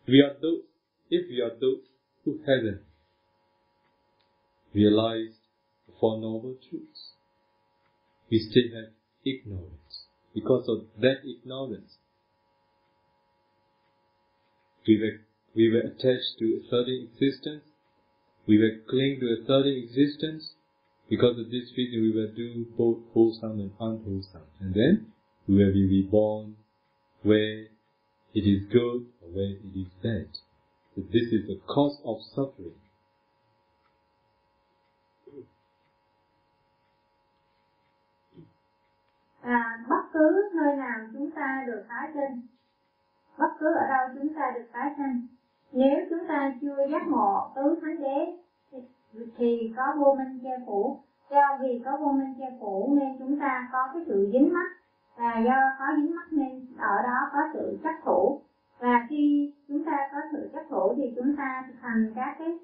We are those, if we are those who haven't realized the Four Noble Truths, we still have ignorance. Because of that ignorance, we were, we were attached to a certain existence, we were clinging to a certain existence, because of this reason we will do both wholesome and unwholesome. And then we be reborn where it is good or it is bad. So this is the cause of suffering. À, bất cứ nơi nào chúng ta được tái sinh, bất cứ ở đâu chúng ta được tái sinh, nếu chúng ta chưa giác ngộ tứ thánh đế thì có vô minh che phủ. Do vì có vô minh che phủ nên chúng ta có cái sự dính mắc và do có dính mắc nên ở đó có sự chấp thủ và khi chúng ta có sự chấp thủ thì chúng ta thực hành các cái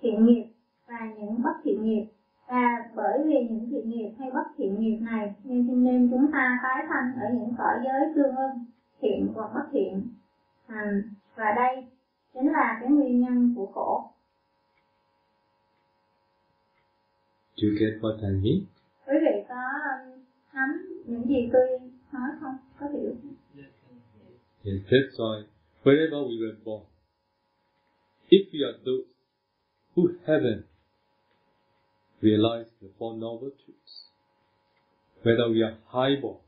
thiện nghiệp và những bất thiện nghiệp. Và bởi vì những thiện nghiệp hay bất thiện nghiệp này nên nên chúng ta tái sanh ở những cõi giới tương ưng thiện hoặc bất thiện. À, và đây chính là cái nguyên nhân của khổ. Do you get what I mean? Quý vị có um, nắm những gì tôi Có hiểu không? Yes, that's why wherever we were born, if we are those who haven't realized the Four Noble Truths, whether we are highborn,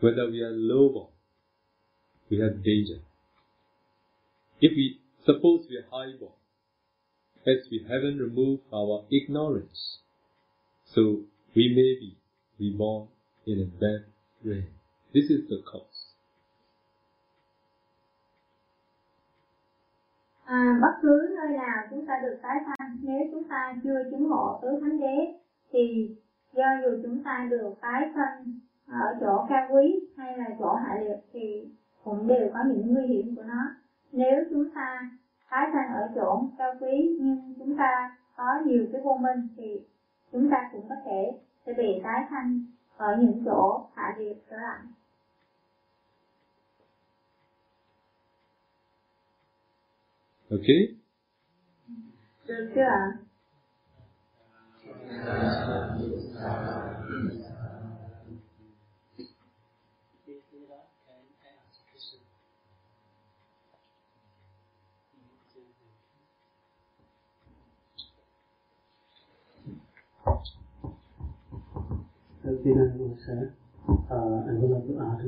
whether we are lowborn, we have danger. If we suppose we are highborn, as we haven't removed our ignorance, so we may be reborn in a bad way. This is the cause. À, bất cứ nơi nào chúng ta được tái sanh, nếu chúng ta chưa chứng ngộ tứ thánh đế, thì do dù chúng ta được tái sanh ở chỗ cao quý hay là chỗ hạ liệt thì cũng đều có những nguy hiểm của nó. Nếu chúng ta tái sanh ở chỗ cao quý nhưng chúng ta có nhiều cái vô minh thì chúng ta cũng có thể sẽ bị tái sanh ở những chỗ hạ liệt trở lại. Okay? Được chưa ạ? First thing I will uh, I would like to ask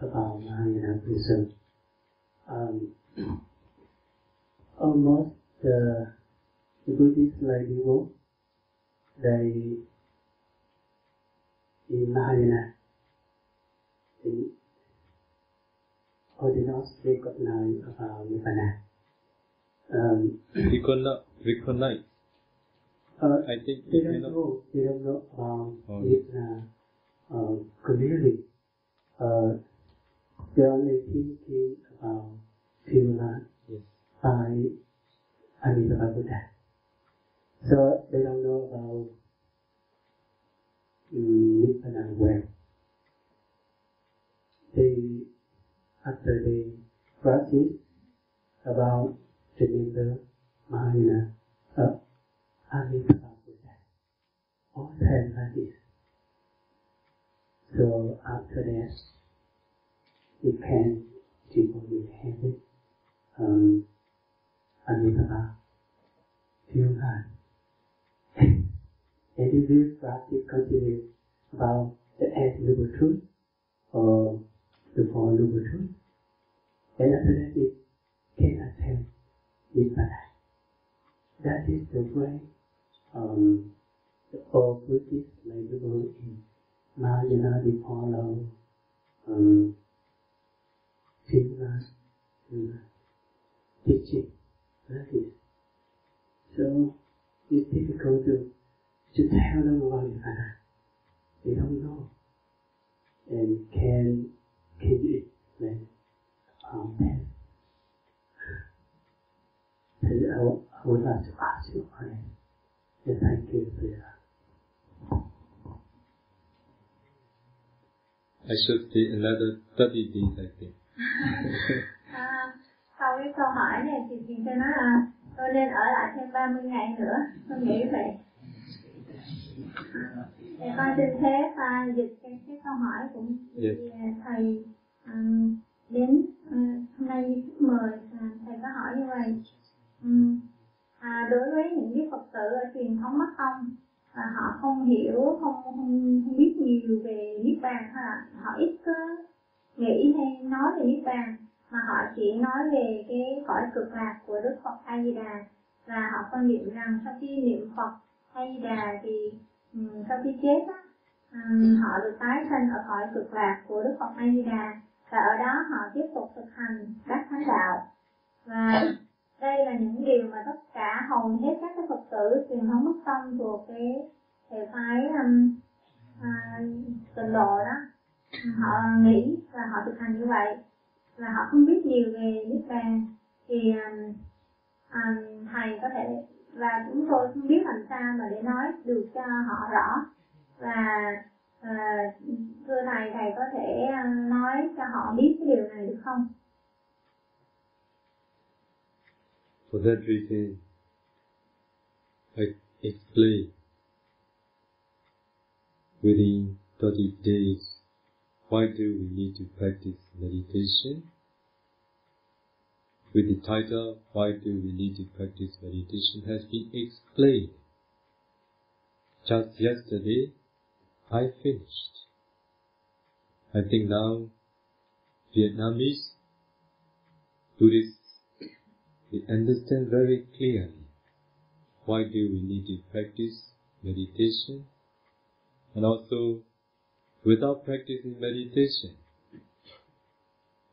about Mahayana Buddhism. Um, almost uh, the Buddhist like people, they in Mahayana, they, or recognize about Nibbana. Um, Recognize, recognize. Uh, I think they don't know. they don't know about Oh. it uh, uh, clearly. Uh, they only thinking about Tiruna Yes. by Amitabha Buddha. So they don't know about um, Nibbana well. They, after they practice about remember Mahayana, uh, All time like this. So after that, we can people will have it. Um, Amitabha, feel that. and if you practice continue about the eight noble truth or the four noble truth, and after that it can attain Nibbana. That is the way um, the all Buddhists like people in Mahayana they follow um, similar to teaching like this. So it's difficult to to tell them about Nibbana. They don't know. And can can you explain um, that? I, I would like to ask you on And thank you your I should stay another 30 days, I think. À, sau cái câu hỏi này thì chị cho nói là tôi nên ở lại thêm 30 ngày nữa. Tôi nghĩ vậy. Thì con xin phép à, dịch cái, cái câu hỏi của chị Yes. à, thầy um, đến à, hôm nay mời à, thầy có hỏi như vậy. Um, à, đối với những cái phật tử ở truyền thống bắc tông là họ không hiểu không không, không biết nhiều về niết bàn ha. Họ ít có nghĩ hay nói về niết bàn mà họ chỉ nói về cái cõi cực lạc của Đức Phật A Di Đà. Và họ quan niệm rằng sau khi niệm Phật A Di Đà thì um, sau khi chết á, um, họ được tái sinh ở cõi cực lạc của Đức Phật A Di Đà. Và ở đó họ tiếp tục thực hành các thánh đạo. Và đây là những điều mà tất cả hầu hết các cái Phật tử truyền thống bất tâm thuộc cái hệ phái um, à, tịnh độ đó họ nghĩ và họ thực hành như vậy. Và họ không biết nhiều về niết bàn thì um, um, thầy có thể và chúng tôi không biết làm sao mà để nói được cho họ rõ. Và uh, thưa thầy thầy có thể um, nói cho họ biết cái điều này được không? For that reason, I explain within 30 days why do we need to practice meditation. With the title, Why do we need to practice meditation has been explained. Just yesterday, I finished. I think now Vietnamese Buddhists they understand very clearly why do we need to practice meditation. And also without practicing meditation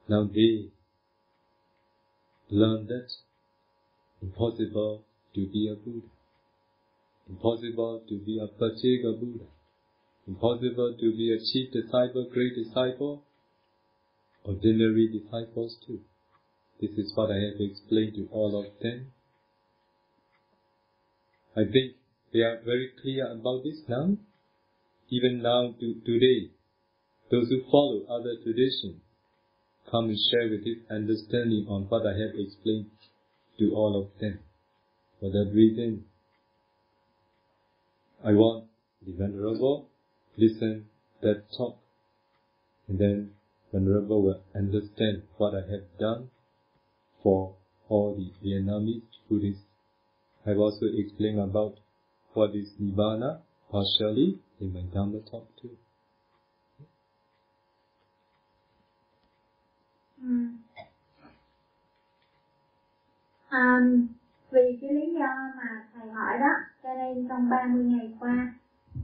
now they learn that impossible to be a Buddha. Impossible to be a Pachega Buddha. Impossible to be a chief disciple great disciple ordinary disciples too this is what I have explained to all of them. I think they are very clear about this now. Even now, to, today, those who follow other traditions come and share with this understanding on what I have explained to all of them. For that reason, I want the Venerable listen that talk, and then Venerable will understand what I have done for all the Vietnamese Buddhists. I've also explained about what is Nibbana partially in my Dhamma talk too. Ừ. À, vì cái lý do mà thầy hỏi đó, cho nên trong 30 ngày qua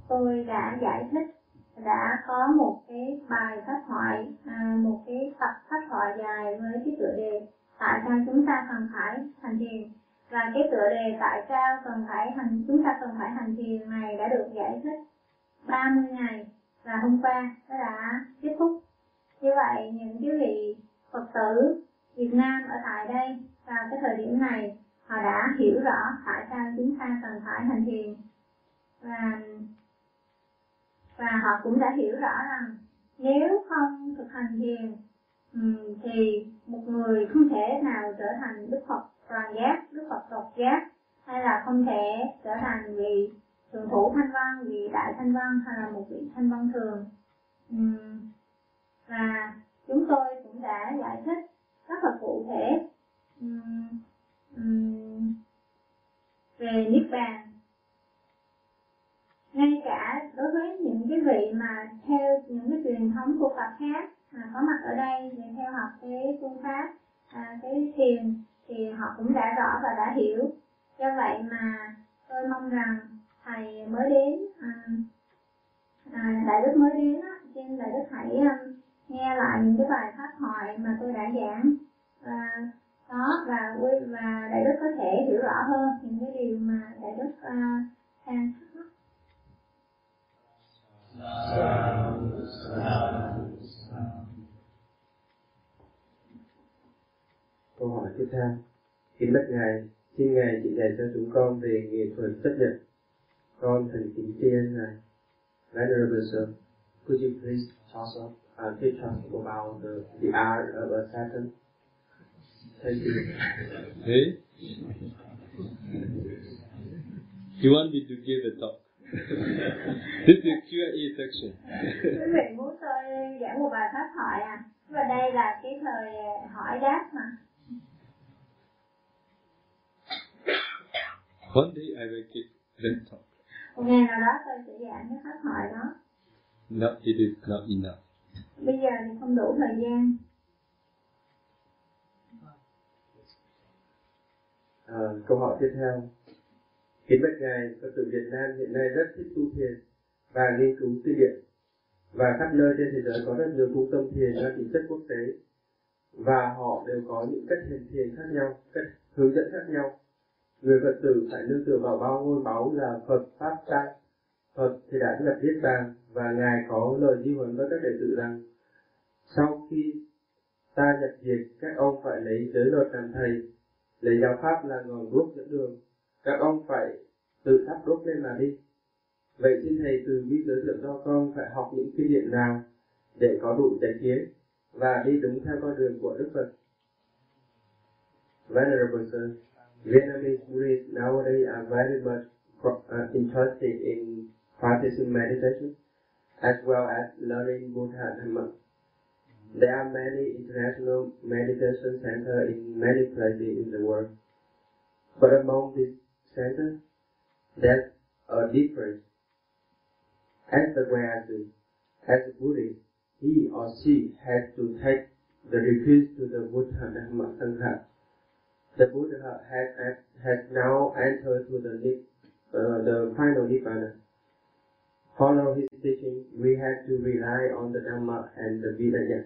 tôi đã giải thích đã có một cái bài phát thoại à, một cái tập phát thoại dài với cái tựa đề tại sao chúng ta cần phải hành thiền? Và cái tựa đề tại sao cần phải hành, chúng ta cần phải hành thiền này đã được giải thích 30 ngày và hôm qua nó đã kết thúc. Như vậy, những quý vị phật tử Việt Nam ở tại đây vào cái thời điểm này, họ đã hiểu rõ tại sao chúng ta cần phải hành thiền. Và và họ cũng đã hiểu rõ rằng nếu không thực hành thiền thì một người không thể nào trở thành đức phật toàn giác, đức phật độc giác, hay là không thể trở thành vị thượng thủ thanh văn vị đại thanh văn, hay là một vị thanh văn thường. Và chúng tôi cũng đã giải thích rất là cụ thể về niết bàn. Ngay cả đối với những cái vị mà theo những cái truyền thống của Phật khác à, có mặt ở đây để theo học cái phương pháp à, cái thiền thì họ cũng đã rõ và đã hiểu. Do vậy mà tôi mong rằng thầy mới đến à, à, đại đức mới đến á xin đại đức hãy um, nghe lại những cái bài pháp thoại mà tôi đã giảng. Và đó và và đại đức có thể hiểu rõ hơn những cái điều mà đại đức uh, đang thắc mắc Câu hỏi tiếp theo. Kính bạch Ngài, xin Ngài chỉ dạy cho chúng con về nghệ thuật chấp nhận. Con thành kính tri ân Ngài. Venerable Sir, could you please tell us, uh, teach us about the, the art of acceptance? Thank you. Hey? You want me to give a talk? This is Q&A section. Quý vị muốn tôi giảng một bài pháp thoại à? Và đây là cái thời hỏi đáp mà. One day I will give that talk. Một ngày nào đó tôi sẽ giảng cái pháp thoại đó. No, it is not enough. Bây giờ thì không đủ thời gian. À, câu hỏi tiếp theo. Kính bạch Ngài, Phật tử Việt Nam hiện nay rất thích tu thiền và nghiên cứu tư điển. Và khắp nơi trên thế giới có rất nhiều trung tâm thiền mang tính chất quốc tế. Và họ đều có những cách thiền thiền khác nhau, cách hướng dẫn khác nhau. Người Phật tử phải nương tựa vào bao ngôi báu là Phật Pháp Tăng. Phật thì đã nhập Niết Bàn và Ngài có lời di huấn với các đệ tử rằng sau khi ta nhập diệt các ông phải lấy giới luật làm thầy lấy giáo pháp là ngọn đuốc dẫn đường các ông phải tự thắp đốt lên mà đi vậy xin thầy từ bi giới thiệu cho con phải học những kinh điển nào để có đủ chánh kiến và đi đúng theo con đường của Đức Phật. Venerable Sir, Vietnamese Buddhists nowadays are very much uh, interested in practicing meditation as well as learning Buddha Dhamma. There are many international meditation centers in many places in the world. But among these centers, there's a difference. As the Guayasi, as a Buddhist, he or she has to take the retreat to the Buddha Dhamma Sangha. The Buddha has, now entered to the, uh, the final Nibbana. Follow his teaching, we have to rely on the Dhamma and the Vinaya.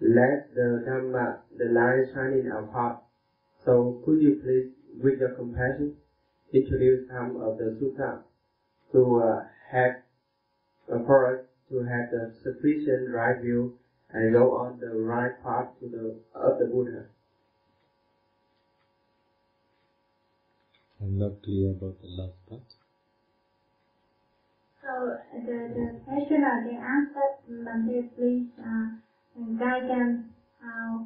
Let the Dhamma, the light shine in our heart. So could you please, with your compassion, introduce some of the sutta to uh, have uh, for us to have the sufficient right view and go on the right path to the of the Buddha. I'm not clear about the last part. So the, the question or the answer, Bante, please uh, guide them uh,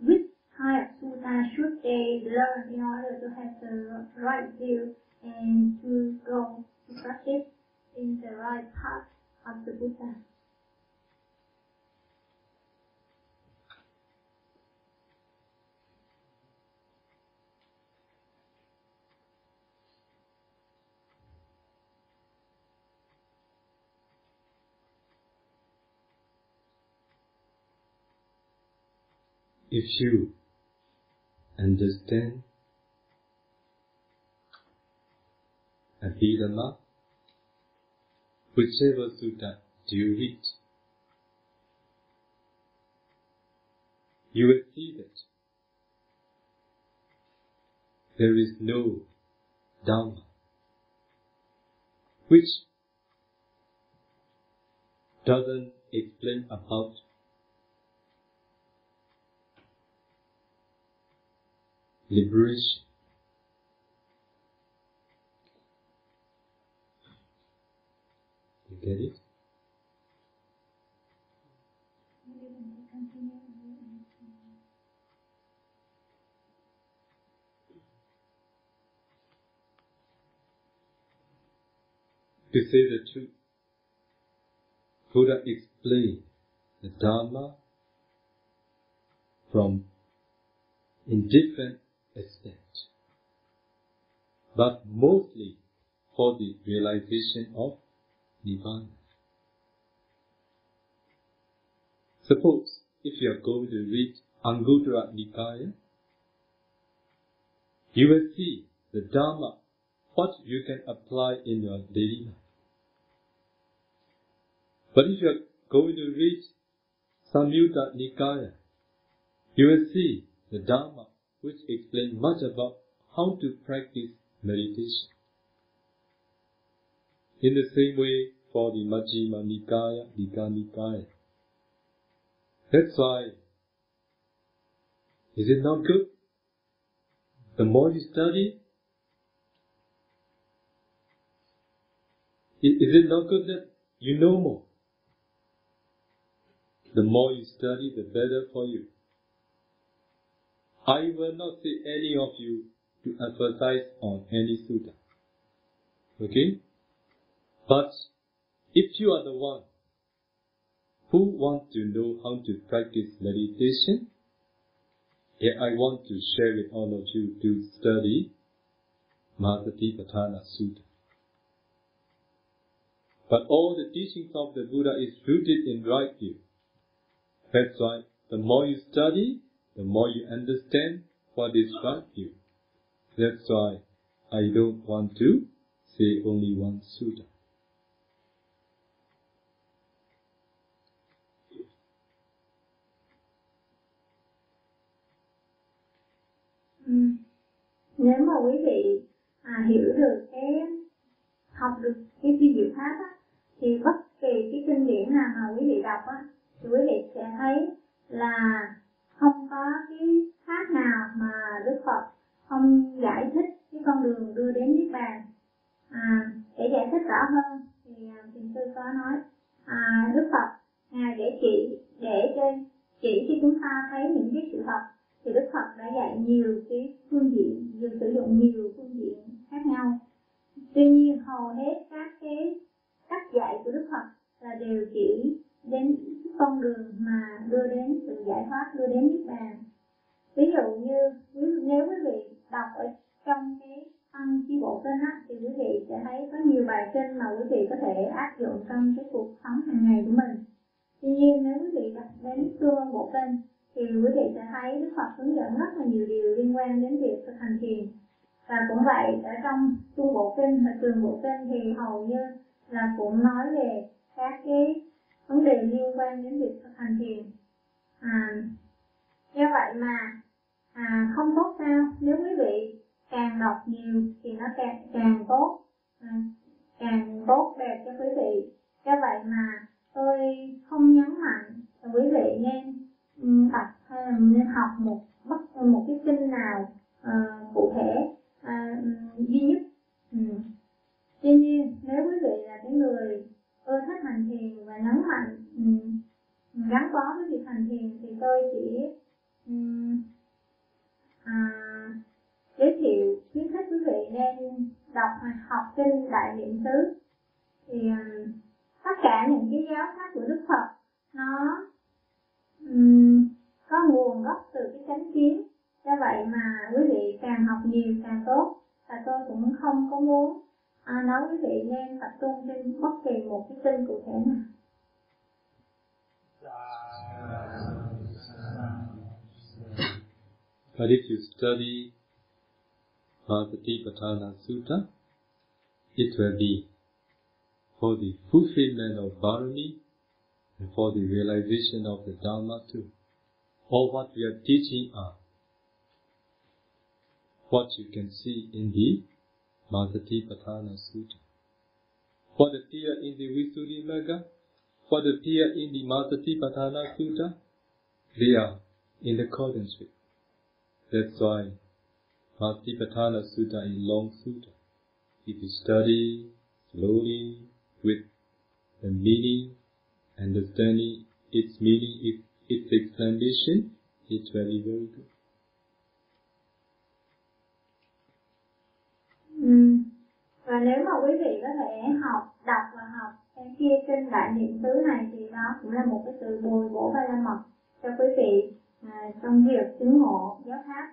which kind of sutta should they learn in order to have the right view and to go to practice in the right path of the Buddha. If you understand Abhidhamma, whichever sutta do you read, you will see that there is no Dharma which doesn't explain about liberation. You get it? To say the truth, Buddha explained the Dharma from in different aspects, but mostly for the realization of Nibbana. Suppose if you are going to read Anguttara Nikaya, you will see the Dharma, what you can apply in your daily life. But if you are going to read Samyutta Nikaya, you will see the Dharma which explains much about how to practice meditation. In the same way for the Majjhima Nikaya, Digha Nikaya. That's why, is it not good? The more you study, is it not good that you know more? The more you study, the better for you. I will not say any of you to emphasize on any sutta. Okay? But if you are the one who want to know how to practice meditation, yeah, I want to share with all of you to study Mahasatipatthana Sutta. But all the teachings of the Buddha is rooted in right view. That's why the more you study, the more you understand what is right you. That's why I don't want to say only one sutta. Ừ. Nếu mà quý vị à, hiểu được cái học được cái vi diệu pháp á, thì bất kỳ cái kinh điển nào mà quý vị đọc á, thì quý vị sẽ thấy là không có cái pháp nào mà Đức Phật không giải thích cái con đường đưa đến niết bàn. À, để giải thích rõ hơn thì à, thiền sư có nói à, Đức Phật ngài để chỉ để cho chỉ cho chúng ta thấy những cái sự thật thì Đức Phật đã dạy nhiều cái phương diện, dùng sử dụng nhiều phương diện khác nhau. Tuy nhiên hầu hết các cái cách dạy của Đức Phật là đều chỉ đến con đường mà đưa đến sự giải thoát, đưa đến niết bàn. Ví dụ như nếu quý vị đọc ở trong cái phân chi bộ kinh á, thì quý vị sẽ thấy có nhiều bài kinh mà quý vị có thể áp dụng trong cái cuộc sống hàng ngày của mình. Tuy nhiên nếu quý vị đọc đến tương bộ kinh thì quý vị sẽ thấy Đức Phật hướng dẫn rất là nhiều điều liên quan đến việc thực hành thiền. Và cũng vậy, ở trong trung bộ kinh và trường bộ kinh thì hầu như là cũng nói về các cái vấn đề liên quan đến việc thực hành thiền. À, do vậy mà à, không tốt sao nếu quý vị càng đọc nhiều thì nó càng càng tốt à, càng tốt đẹp cho quý vị do vậy mà tôi không nhấn mạnh là quý vị nên ừ, tập hay là nên học một bất một cái kinh nào à, cụ thể à, duy nhất ừ. tuy nhiên nếu quý vị là cái người ưa thích hành thiền và nhấn mạnh um, gắn bó với việc hành thiền thì tôi chỉ um, à, giới thiệu khuyến khích quý vị nên đọc hoặc học kinh đại niệm xứ. Thì um, tất cả những cái giáo pháp của đức phật nó um, có nguồn gốc từ cái chánh kiến. Do vậy mà quý vị càng học nhiều càng tốt và tôi cũng không có muốn à, nói quý vị nên tập trung trên bất kỳ một cái kinh cụ thể nào? But if you study Masatipatthana Sutta, it will be for the fulfillment of Bharani and for the realization of the Dharma too. All what we are teaching are what you can see in the Masatipatthana Sutta. What appear in the Visuddhimagga, what appear in the Masatipatthana Sutta, they are in accordance with. That's why Masatipatthana Sutta is long sutta. If you study slowly with the meaning, understanding its meaning, its explanation, it's very, very good. Và nếu mà quý vị có thể học, đọc và học cái kia trên đại niệm xứ này thì đó cũng là một cái sự bồi bổ ba la mật cho quý vị à, trong việc chứng ngộ giáo pháp.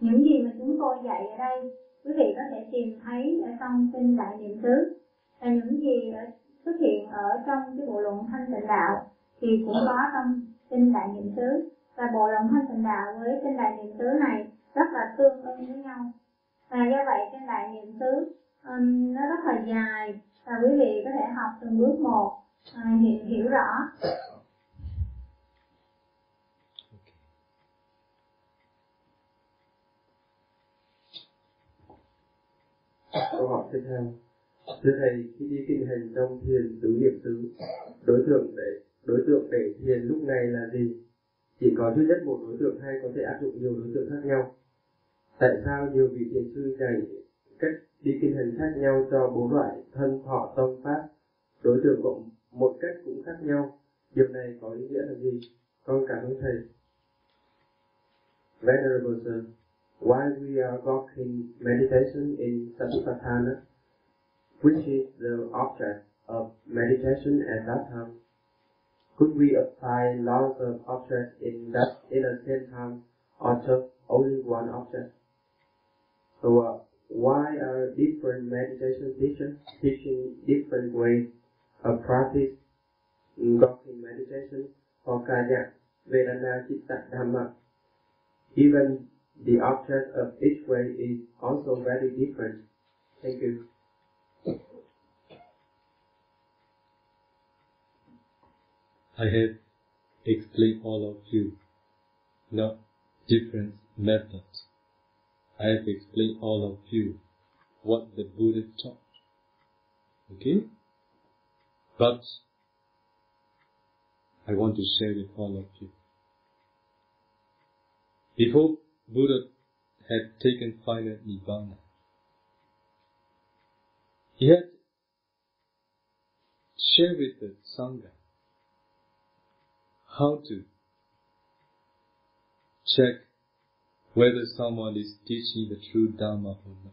Những gì mà chúng tôi dạy ở đây, quý vị có thể tìm thấy ở trong kinh đại niệm xứ và những gì ở, xuất hiện ở trong cái bộ luận thanh tịnh đạo thì cũng có trong kinh đại niệm xứ và bộ luận thanh tịnh đạo với kinh đại niệm xứ này rất là tương ưng với nhau. Và do vậy trên đại niệm xứ um, nó rất là dài. Và quý vị có thể học từng bước một. À, hiểu, hiểu rõ. Câu hỏi tiếp theo. Thưa thầy khi đi kinh hành trong thiền tứ niệm xứ đối tượng để đối tượng để thiền lúc này là gì? Chỉ có duy nhất một đối tượng hay có thể áp dụng nhiều đối tượng khác nhau. Tại sao nhiều vị thiền sư dạy cách đi kinh hành khác nhau cho bốn loại thân thọ tâm pháp. Đối tượng cũng một cách cũng khác nhau. Điều này có ý nghĩa là gì? Con cảm ơn thầy. Venerable Sir, while we are talking meditation in Satipatthana, which is the object of meditation at that time, could we apply lots of objects in that in the same time, or just only one object? So, uh, why are different meditation teachers teaching different ways of practice walking meditation or kaya, Vedana, Chitta, Dhamma? Even the object of each way is also very different. Thank you. I have explained all of you, not different methods. I have explained all of you what the Buddha taught. Okay? But I want to share with all of you. Before Buddha had taken final Nibbana, he had shared with the Sangha how to check whether someone is teaching the true Dharma or not.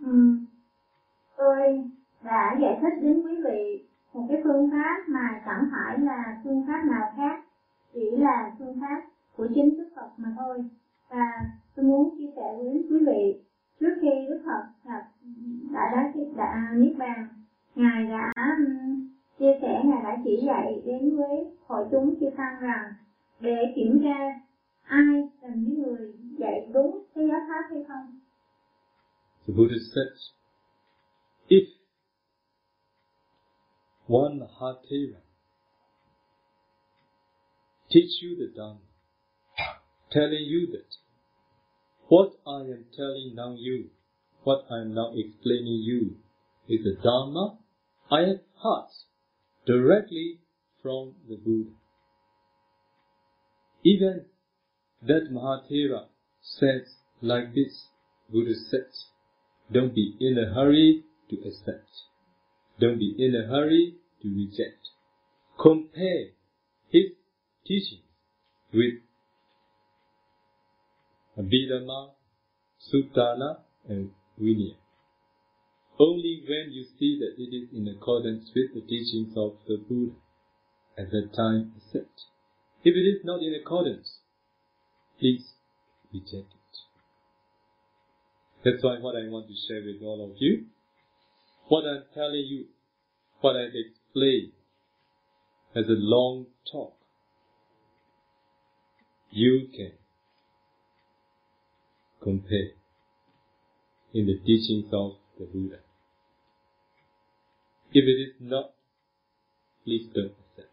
Ừ. Tôi đã giải thích đến quý vị một cái phương pháp mà chẳng phải là phương pháp nào khác chỉ là phương pháp của chính Đức Phật mà thôi và tôi muốn chia sẻ với quý vị trước khi Đức Phật đã đã đã, đã niết bàn ngài đã chia sẻ ngài đã chỉ dạy đến với hội chúng chư tăng rằng để kiểm tra ai là những người dạy đúng cái giáo pháp hay không. The Buddha said, if one Mahatera teach you the Dharma, telling you that what I am telling now you, what I am now explaining you is the Dharma I have heard directly from the Buddha. Even that Mahatera says like this, Buddha said, don't be in a hurry to accept. Don't be in a hurry to reject. Compare his teaching with Abhidhamma, Suttana, and Vinaya. Only when you see that it is in accordance with the teachings of the Buddha, at that time accept. If it is not in accordance, please reject it. That's why what I want to share with all of you, what I'm telling you, what I've explained, as a long talk, you can compare in the teachings of the Buddha. If it is not, please don't accept.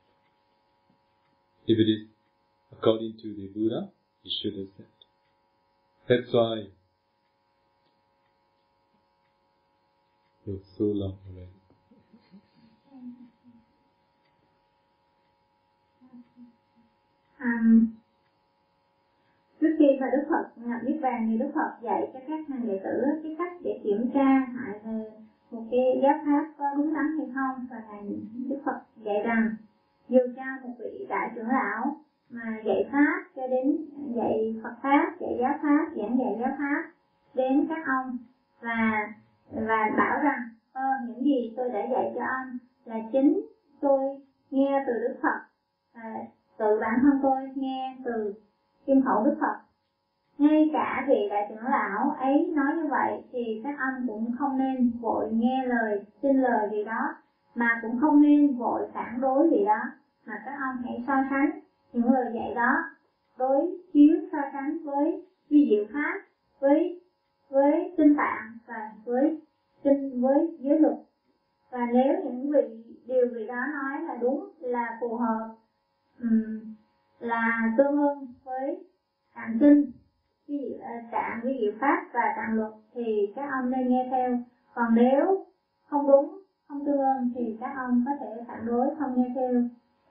If it is according to the Buddha, you should accept. That's why you're so long already. Um, trước khi mà Đức Phật nhập Niết Bàn thì Đức Phật dạy cho các hàng đệ tử cái cách để kiểm tra lại về một cái giáo pháp có đúng đắn hay không và ngài Đức Phật dạy rằng dù cho một vị đại trưởng lão mà dạy pháp cho đến dạy Phật pháp, dạy giáo pháp, giảng dạy giáo pháp đến các ông và và bảo rằng ơ những gì tôi đã dạy cho ông là chính tôi nghe từ Đức Phật à, tự bản thân tôi nghe từ kim khẩu Đức Phật ngay cả vị đại trưởng lão ấy nói như vậy thì các ông cũng không nên vội nghe lời xin lời gì đó mà cũng không nên vội phản đối gì đó. Mà các ông hãy so sánh những lời dạy đó đối chiếu so sánh với vi diệu pháp với với kinh tạng và với kinh với giới luật. Và nếu những vị điều vị đó nói là đúng là phù hợp um, là tương ứng với tạng kinh ví dụ tạng ví dụ pháp và tạng luật thì các ông nên nghe theo. Còn nếu không đúng, không tương ưng thì các ông có thể phản đối không nghe theo.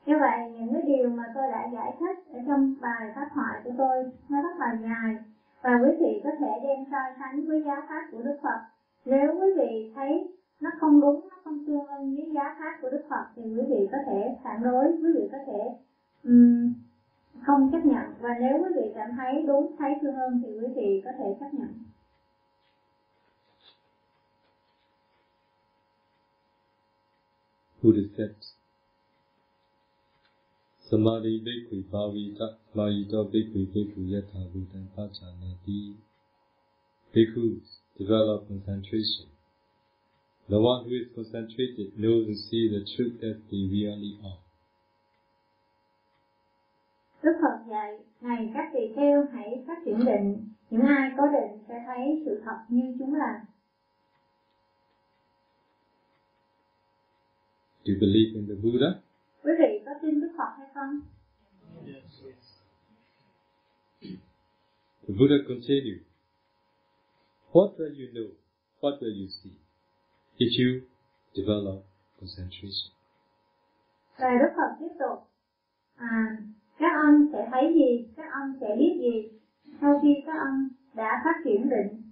Như vậy, những cái điều mà tôi đã giải thích ở trong bài pháp thoại của tôi, nó rất là dài và quý vị có thể đem so sánh với giáo pháp của Đức Phật. Nếu quý vị thấy nó không đúng, nó không tương ưng với giáo pháp của Đức Phật thì quý vị có thể phản đối. Tương ưng thì quý vị có thể chấp nhận Buddha said, Samadhi bhikkhu bhavita mayito bhikkhu bhikkhu yatha pajanati. Bhikkhus develop concentration. The one who is concentrated knows and sees the truth as they really are. Này các tỳ kheo hãy phát triển định, những ai có định sẽ thấy sự thật như chúng là. Do you believe in the Buddha? Quý vị có tin Đức Phật hay không? The Buddha continued, What will you know? What will you see? If you develop concentration. Và Đức Phật tiếp tục, à, các ông sẽ thấy gì, các ông sẽ biết gì sau khi các ông đã phát triển định.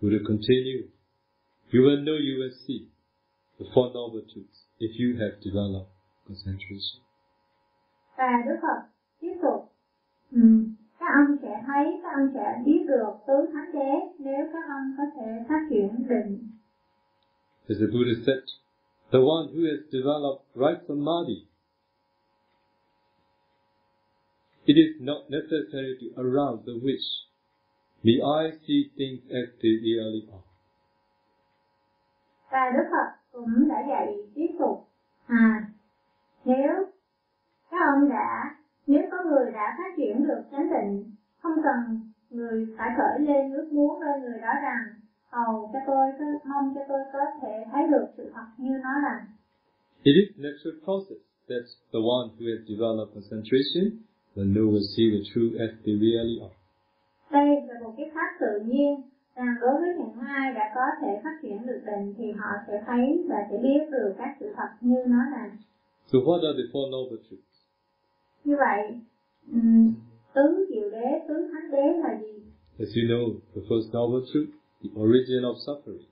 Buddha continued, You will know, you will see the Four Noble Truths if you have developed concentration. Và Đức Phật tiếp tục, um, các ông sẽ thấy, các ông sẽ biết được tứ thánh đế nếu các ông có thể phát triển định. As the Buddha said, the one who has developed right samadhi, it is not necessary to arouse the wish, may I see things as they really are. Và Đức Phật cũng đã dạy tiếp tục, à, nếu các ông đã, nếu có người đã phát triển được chánh định, không cần người phải khởi lên ước muốn nơi người đó rằng hầu cho tôi, mong cho tôi có thể thấy được sự thật như nó là. It is natural process that the one who has developed concentration will know and see the truth as really are. Đây là một cái pháp tự nhiên rằng đối với những ai đã có thể phát triển được định thì họ sẽ thấy và sẽ biết được các sự thật như nó là. So what are the Four Noble Truths? Như vậy, um, tứ diệu đế, tứ thánh đế là gì? As you know, the first noble truth, the origin of suffering.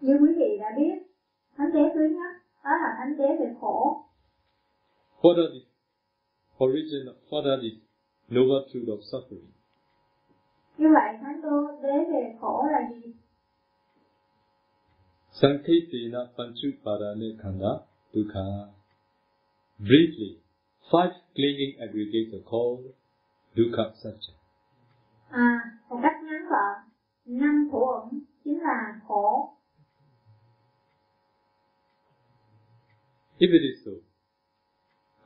Như quý vị đã biết, thánh đế thứ nhất đó là thánh đế về khổ. What are the origin? What are the noble truth of suffering? Như vậy, thánh đô đế về khổ là gì? Sankhetena Panchupadane Khanda Dukkha. Briefly, five clinging aggregates are called Dukkha Satcha. À, một cách ngắn gọn, năm thủ ẩn chính là khổ. If it is so,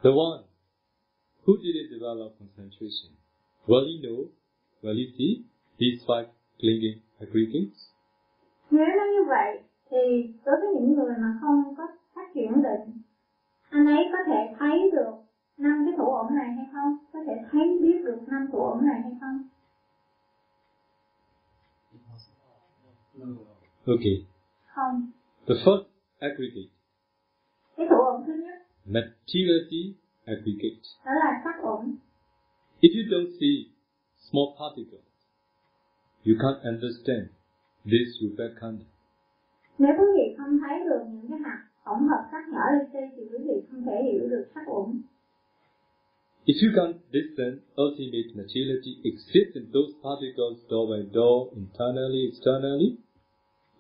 the one who didn't develop concentration, will he know, will he see these five clinging aggregates? Nếu nó như vậy, thì đối với những người mà không có phát triển định, anh ấy có thể thấy được năm cái thủ ổn này hay không? Có thể thấy biết được năm thủ ổn này hay không? Okay. Không. The first aggregate, Cái thủ ổn thứ nhất materiality aggregate. đó là sắc ổn. If you don't see small particles, you can't understand this Rupakanda. Nếu quý vị không thấy được những cái hạt tổng hợp sắc nhỏ li ti thì quý vị không thể hiểu được sắc ổn. If you can't discern ultimate materiality exists in those particles door by door, internally, externally,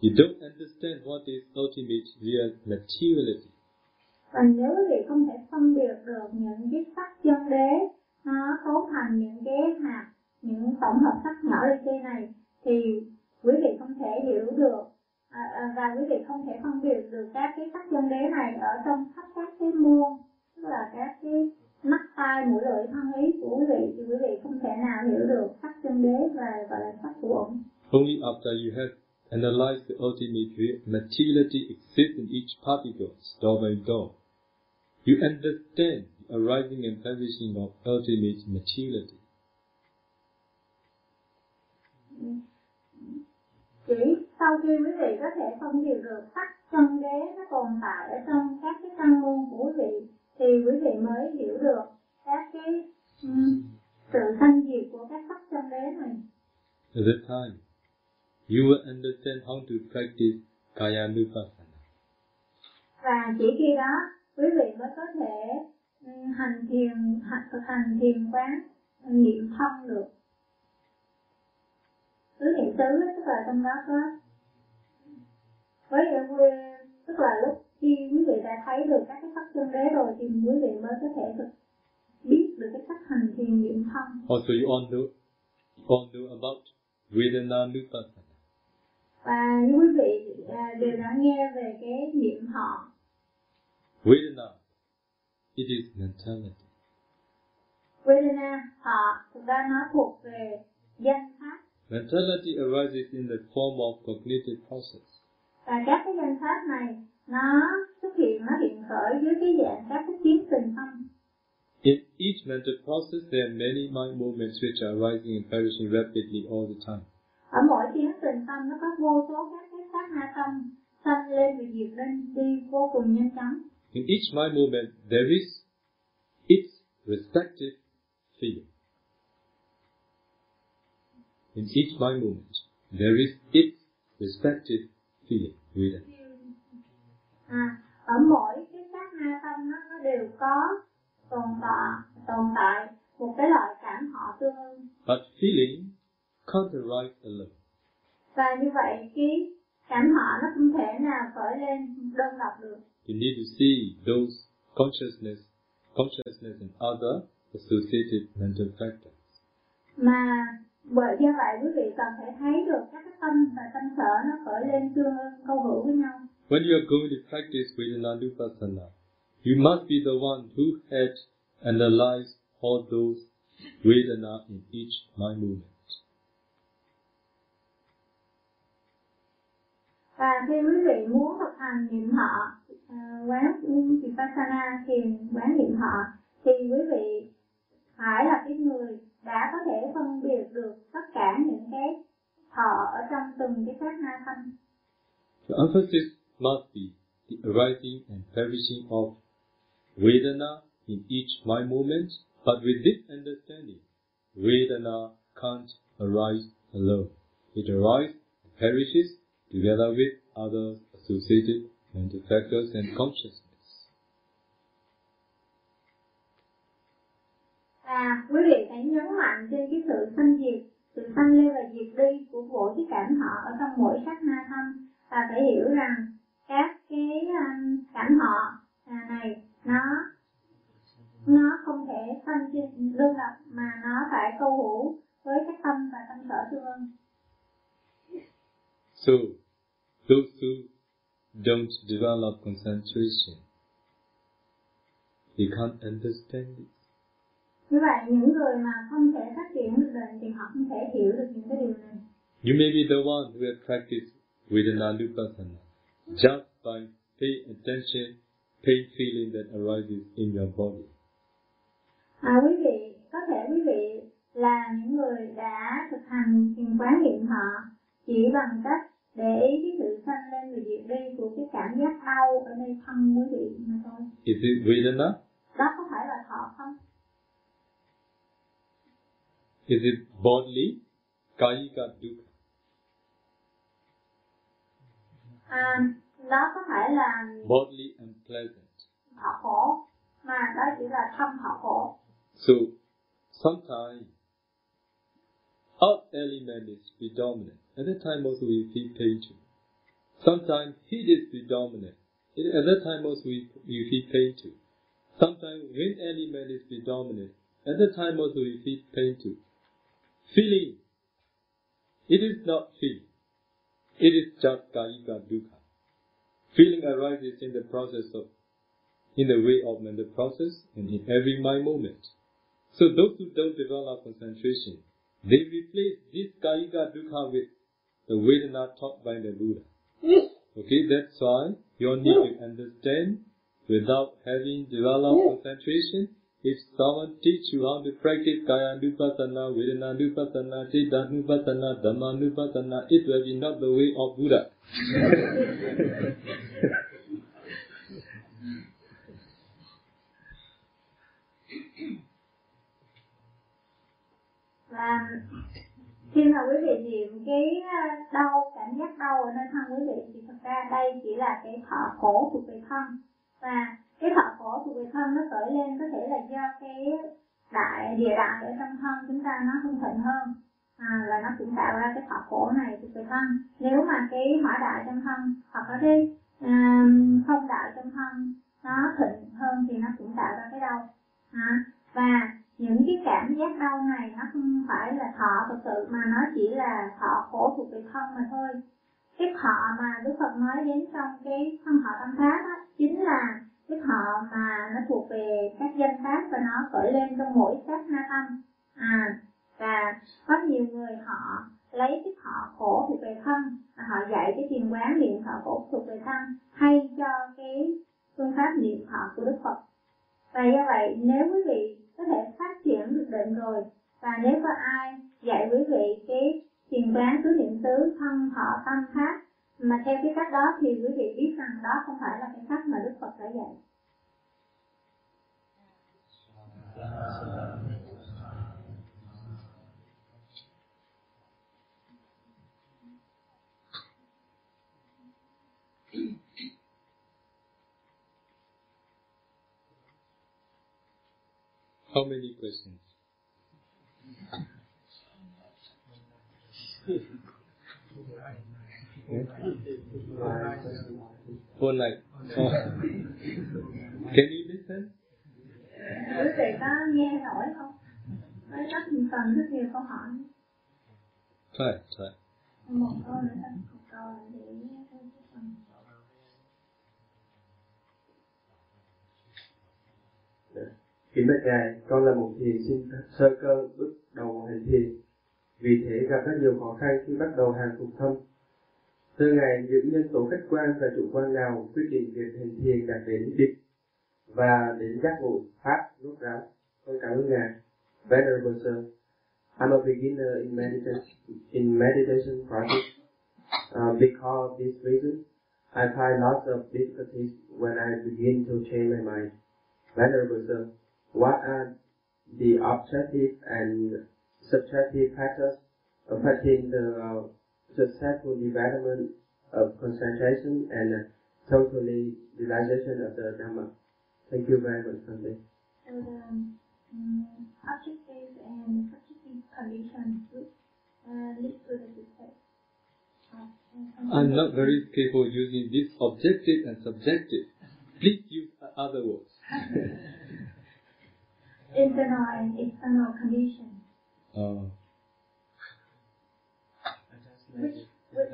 you don't understand what is ultimate real materiality. Và nếu quý vị không thể phân biệt được những chiếc sắc chân đế nó cấu thành những cái hạt, những tổng hợp sắc nhỏ li ti này thì quý vị không thể hiểu được à, à, và quý vị không thể phân biệt được các cái sắc chân đế này ở trong khắp các cái muôn tức là các cái mắt tai mũi lưỡi thân ý của quý vị thì quý vị không thể nào hiểu được sắc chân đế và gọi là sắc của ổn Only after you have analyzed the ultimate materiality exists in each particle, door by door, you understand the arising and perishing of ultimate materiality. chỉ sau khi quý vị có thể phân biệt được sắc chân đế nó tồn tại ở trong các cái căn môn của quý vị thì quý vị mới hiểu được các cái um, sự sanh diệt của các sắc chân đế này At that time, you will understand how to practice Kayanupassana. và chỉ khi đó quý vị mới có thể um, hành thiền hành thực hành thiền quán niệm thân được tứ niệm á, tức là trong đó có với tức là lúc khi quý vị đã thấy được các cái sắc chân đế rồi thì quý vị mới có thể thực biết được cái cách hành thiền niệm thân Also, you all know, all know about Vedananupassana. và như quý vị à, đều đã nghe về cái niệm họ Vedana, it is mentality. Vedana họ thực ra nó thuộc về danh pháp Mentality arises in the form of cognitive process. và các cái danh pháp này nó xuất hiện nó hiện khởi dưới cái dạng các cái tiến trình tâm In each mental process, there are many mind movements which are arising and perishing rapidly all the time. ở mỗi tiến trình tâm nó có vô số các cái sát na tâm sanh lên và diệt lên đi vô cùng nhanh chóng In each mind movement, there is its respective feeling. In each mind movement, there is its respective feeling. Vedana. à, ở mỗi cái sát na tâm nó, nó đều có tồn tại tồn tại một cái loại cảm họ tương ưng But feeling can't arise alone. và như vậy cái cảm họ nó không thể nào khởi lên đơn độc được You need to see those consciousness, consciousness and other associated mental factors. mà bởi do vậy quý vị cần phải thấy được các cái tâm và tâm sở nó khởi lên tương câu hữu với nhau When you are going to practice Vedananupassana, you must be the one who had analyzed all those Vedana in each mind movement. Và khi quý vị muốn thực hành niệm họ à, quán vipassana thiền quán niệm họ thì quý vị phải là cái người đã có thể phân biệt được tất cả những cái thọ ở trong từng cái sát na thân. The emphasis must be the arising and perishing of Vedana in each mind moment, but with this understanding, Vedana can't arise alone. It arises and perishes together with other associated mental factors and consciousness. À, quý vị phải nhấn mạnh trên cái sự sinh diệt sự sanh lên và diệt đi của mỗi cái cảm họ ở trong mỗi sát na thân và phải hiểu rằng các cái um, cảm họ à, này nó nó không thể sanh trên đơn lập mà nó phải câu hữu với các tâm và tâm sở tương ưng So, those who don't develop concentration, they can't understand it. như vậy những người mà không thể phát triển được định thì họ không thể hiểu được những cái điều này You may be the one who has practiced Vedananupassana just by paying attention, pain feeling that arises in your body. à, quý vị có thể quý vị là những người đã thực hành thiền quán niệm thọ chỉ bằng cách để ý cái sự sanh lên và diệt đi của cái cảm giác đau ở nơi thân quý vị mà thôi Is it Vedana? đó có phải là thọ không Is it bodily? Kayika dukkha. à, đó có phải là Bodily and pleasant. thọ khổ mà đó chỉ là thân thọ khổ So, sometimes earth element is predominant. At that time also we feel pain too. Sometimes heat is predominant. At that time also we, we feel pain too. Sometimes wind element is predominant. At that time also we feel pain too. Feeling. It is not feeling. It is just kayika dukkha. Feeling arises in the process of, in the way of mental process and in every mind moment. So those who don't develop concentration, they replace this kayika dukkha with the Vedana taught by the Buddha. Okay, that's why you need to understand without having developed concentration. If someone teach you how to practice kaya nupassana, Vedana nupassana, Chitta nupassana, Dhamma nupassana, it will be not the way of Buddha. và khi mà quý vị niệm cái à, đau cảm giác đau ở nơi thân quý vị thì thật ra đây chỉ là cái thọ khổ thuộc về thân. Và cái thọ khổ thuộc về thân nó khởi lên có thể là do cái đại địa đại ở trong thân chúng ta nó không thịnh hơn. À, là nó cũng tạo ra cái thọ khổ này thuộc về thân. Nếu mà cái hỏa đại trong thân hoặc là cái à, không đại trong thân nó thịnh hơn thì nó cũng tạo ra cái đau. À, và những cái cảm giác đau này nó không phải là thọ thực sự mà nó chỉ là thọ khổ thuộc về thân mà thôi. Cái thọ mà Đức Phật nói đến trong cái thân thọ tâm pháp đó, chính là cái thọ mà nó thuộc về các danh pháp và nó khởi lên trong mỗi sát na tâm. À và có nhiều người họ lấy cái thọ khổ thuộc về thân và họ dạy cái thiền quán niệm thọ khổ thuộc về thân hay cho cái phương pháp niệm thọ của Đức Phật. Và do vậy nếu quý vị có thể phát triển được định rồi và nếu có ai dạy quý vị cái thiền quán tứ niệm xứ thân thọ tâm pháp mà theo cái cách đó thì quý vị biết rằng đó không phải là cái cách mà Đức Phật đã dạy. Dạ. How many questions? Four night. Oh. Can you listen? Quý vị có nghe nổi không? Với rất cần rất nhiều câu hỏi. Try, try. Một câu nữa thôi, một câu để phần Kính bạch Ngài, con là một thiền sinh sơ cơ bước đầu hành thiền. Vì thế gặp rất nhiều khó khăn khi bắt đầu hàng phục thâm. Thưa Ngài, những nhân tố khách quan và chủ quan nào quyết định việc hành thiền đạt đến đích và đến giác ngộ pháp rốt ráo? Con cảm ơn Ngài. Venerable Sir, I'm a beginner in meditation, in meditation practice. Uh, because of this reason, I find lots of difficulties when I begin to change my mind. Venerable Sir, what are the objective and subjective factors affecting the uh, successful development of concentration and uh, totally realization of the Dhamma? Thank you very much, Sunday. So the um, objective and subjective conditions uh, lead to the success. I'm not very careful using this objective and subjective. Please use other words. internal and external conditions. Oh. Adjustment. Which would,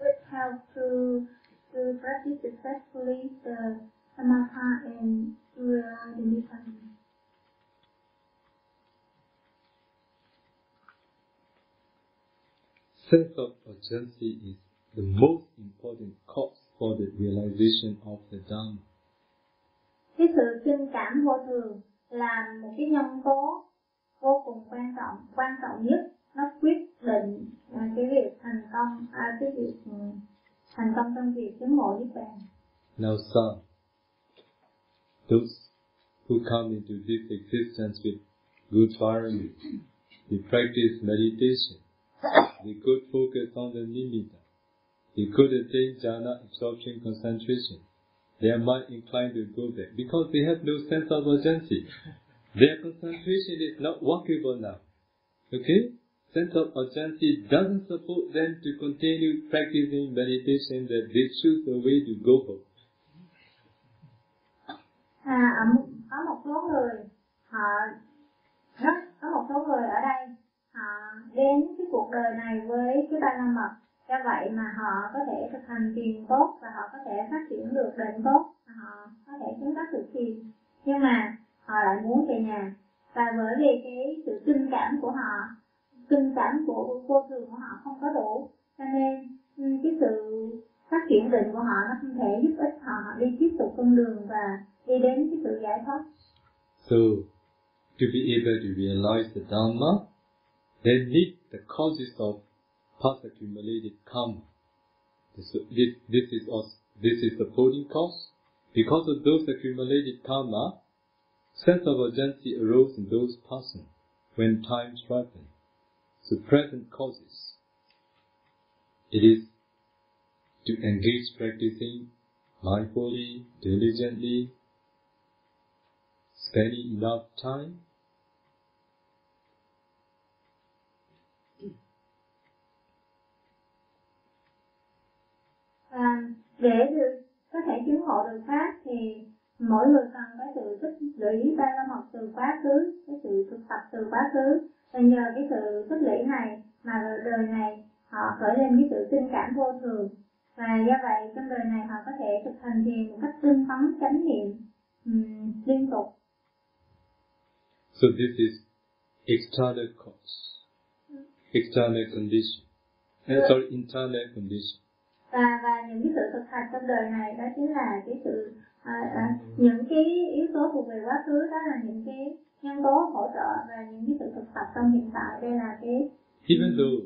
would help to to practice successfully the samatha and to the nibbana. Sense of urgency is the most important cause for the realization of the dhamma. Cái sự sinh cảm vô thường là một cái nhân tố vô cùng quan trọng quan trọng nhất. Nó quyết định à, cái việc thành công à, cái việc ừ, thành công trong việc chứng ngộ niết bàn. Now some, those who come into this existence with good parami, they practice meditation, they could focus on the nimitta, they could attain jhana absorption concentration, their mind inclined to go there because they have no sense of urgency. Their concentration is not workable now. Okay? Sense of urgency doesn't support them to continue practicing meditation that they choose the way to go for. à, có một số người họ rất có một số người ở đây họ đến cái cuộc đời này với cái ba la mật do vậy mà họ có thể thực hành thiền tốt và họ có thể phát triển được định tốt và họ có thể chứng đắc được thiền. Nhưng mà họ lại muốn về nhà. Và bởi vì cái sự kinh cảm của họ kinh cảm của vô thường của họ không có đủ cho nên ừ, cái sự phát triển định của họ nó không thể giúp ích họ đi tiếp tục con đường và đi đến cái sự giải thoát. So, to be able to realize the Dhamma, they need the causes of past accumulated karma. This, this, this is us, this is supporting cause. Because of those accumulated karma, ah, sense of urgency arose in those persons when time ripened. So present causes. It is to engage practicing mindfully, diligently, spending enough time à, để được có thể chứng ngộ được pháp thì mỗi người cần có sự tích lũy ba la mật từ quá khứ cái sự thực tập từ quá khứ và nhờ cái sự tích lũy này mà đời này họ khởi lên cái sự tinh cảm vô thường và do vậy trong đời này họ có thể thực hành thiền một cách tinh tấn chánh niệm um, liên tục So this is external cause, external condition. Uh, sorry, internal condition. Và và những cái sự thực hành trong đời này đó chính là cái sự à, à, những cái yếu tố thuộc về quá khứ đó là những cái nhân tố hỗ trợ và những cái sự thực tập trong hiện tại. Đây là cái Even though,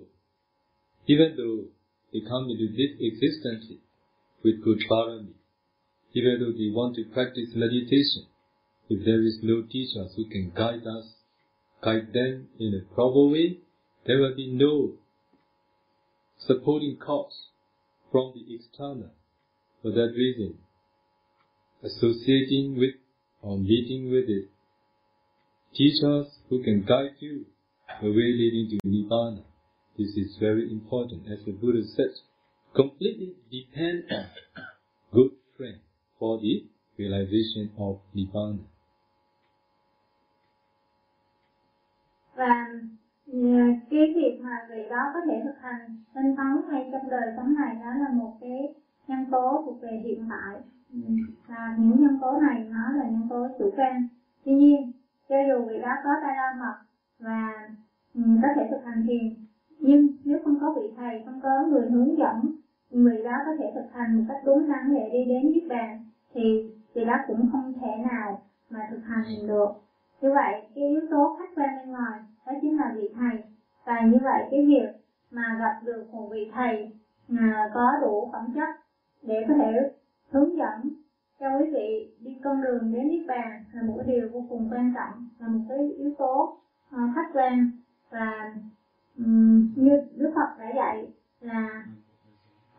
even though they come into this existence with good parami, even though they want to practice meditation, if there is no teacher who can guide us, guide them in a proper way, there will be no supporting cause from the external. For that reason, associating with or meeting with it, teachers who can guide you the way leading to Nibbana. This is very important. As the Buddha said, completely depend on good friend for the realization of Nibbana. ừ, cái việc mà vị đó có thể thực hành tinh tấn ngay trong đời sống này đó là một cái nhân tố thuộc về hiện tại. Ừ, và những nhân tố này nó là nhân tố chủ quan. Tuy nhiên cho dù vị đó có tai la mật và ừ, có thể thực hành thiền nhưng nếu không có vị thầy không có người hướng dẫn người đó có thể thực hành một cách đúng đắn để đi đến niết bàn thì vị đó cũng không thể nào mà thực hành được. Như vậy cái yếu tố khách quan bên ngoài đó chính là vị thầy. Và như vậy cái việc mà gặp được một vị thầy mà có đủ phẩm chất để có thể hướng dẫn cho quý vị đi con đường đến niết bàn là một cái điều vô cùng quan trọng là một cái yếu tố uh, khách quan. Và um, như Đức Phật đã dạy là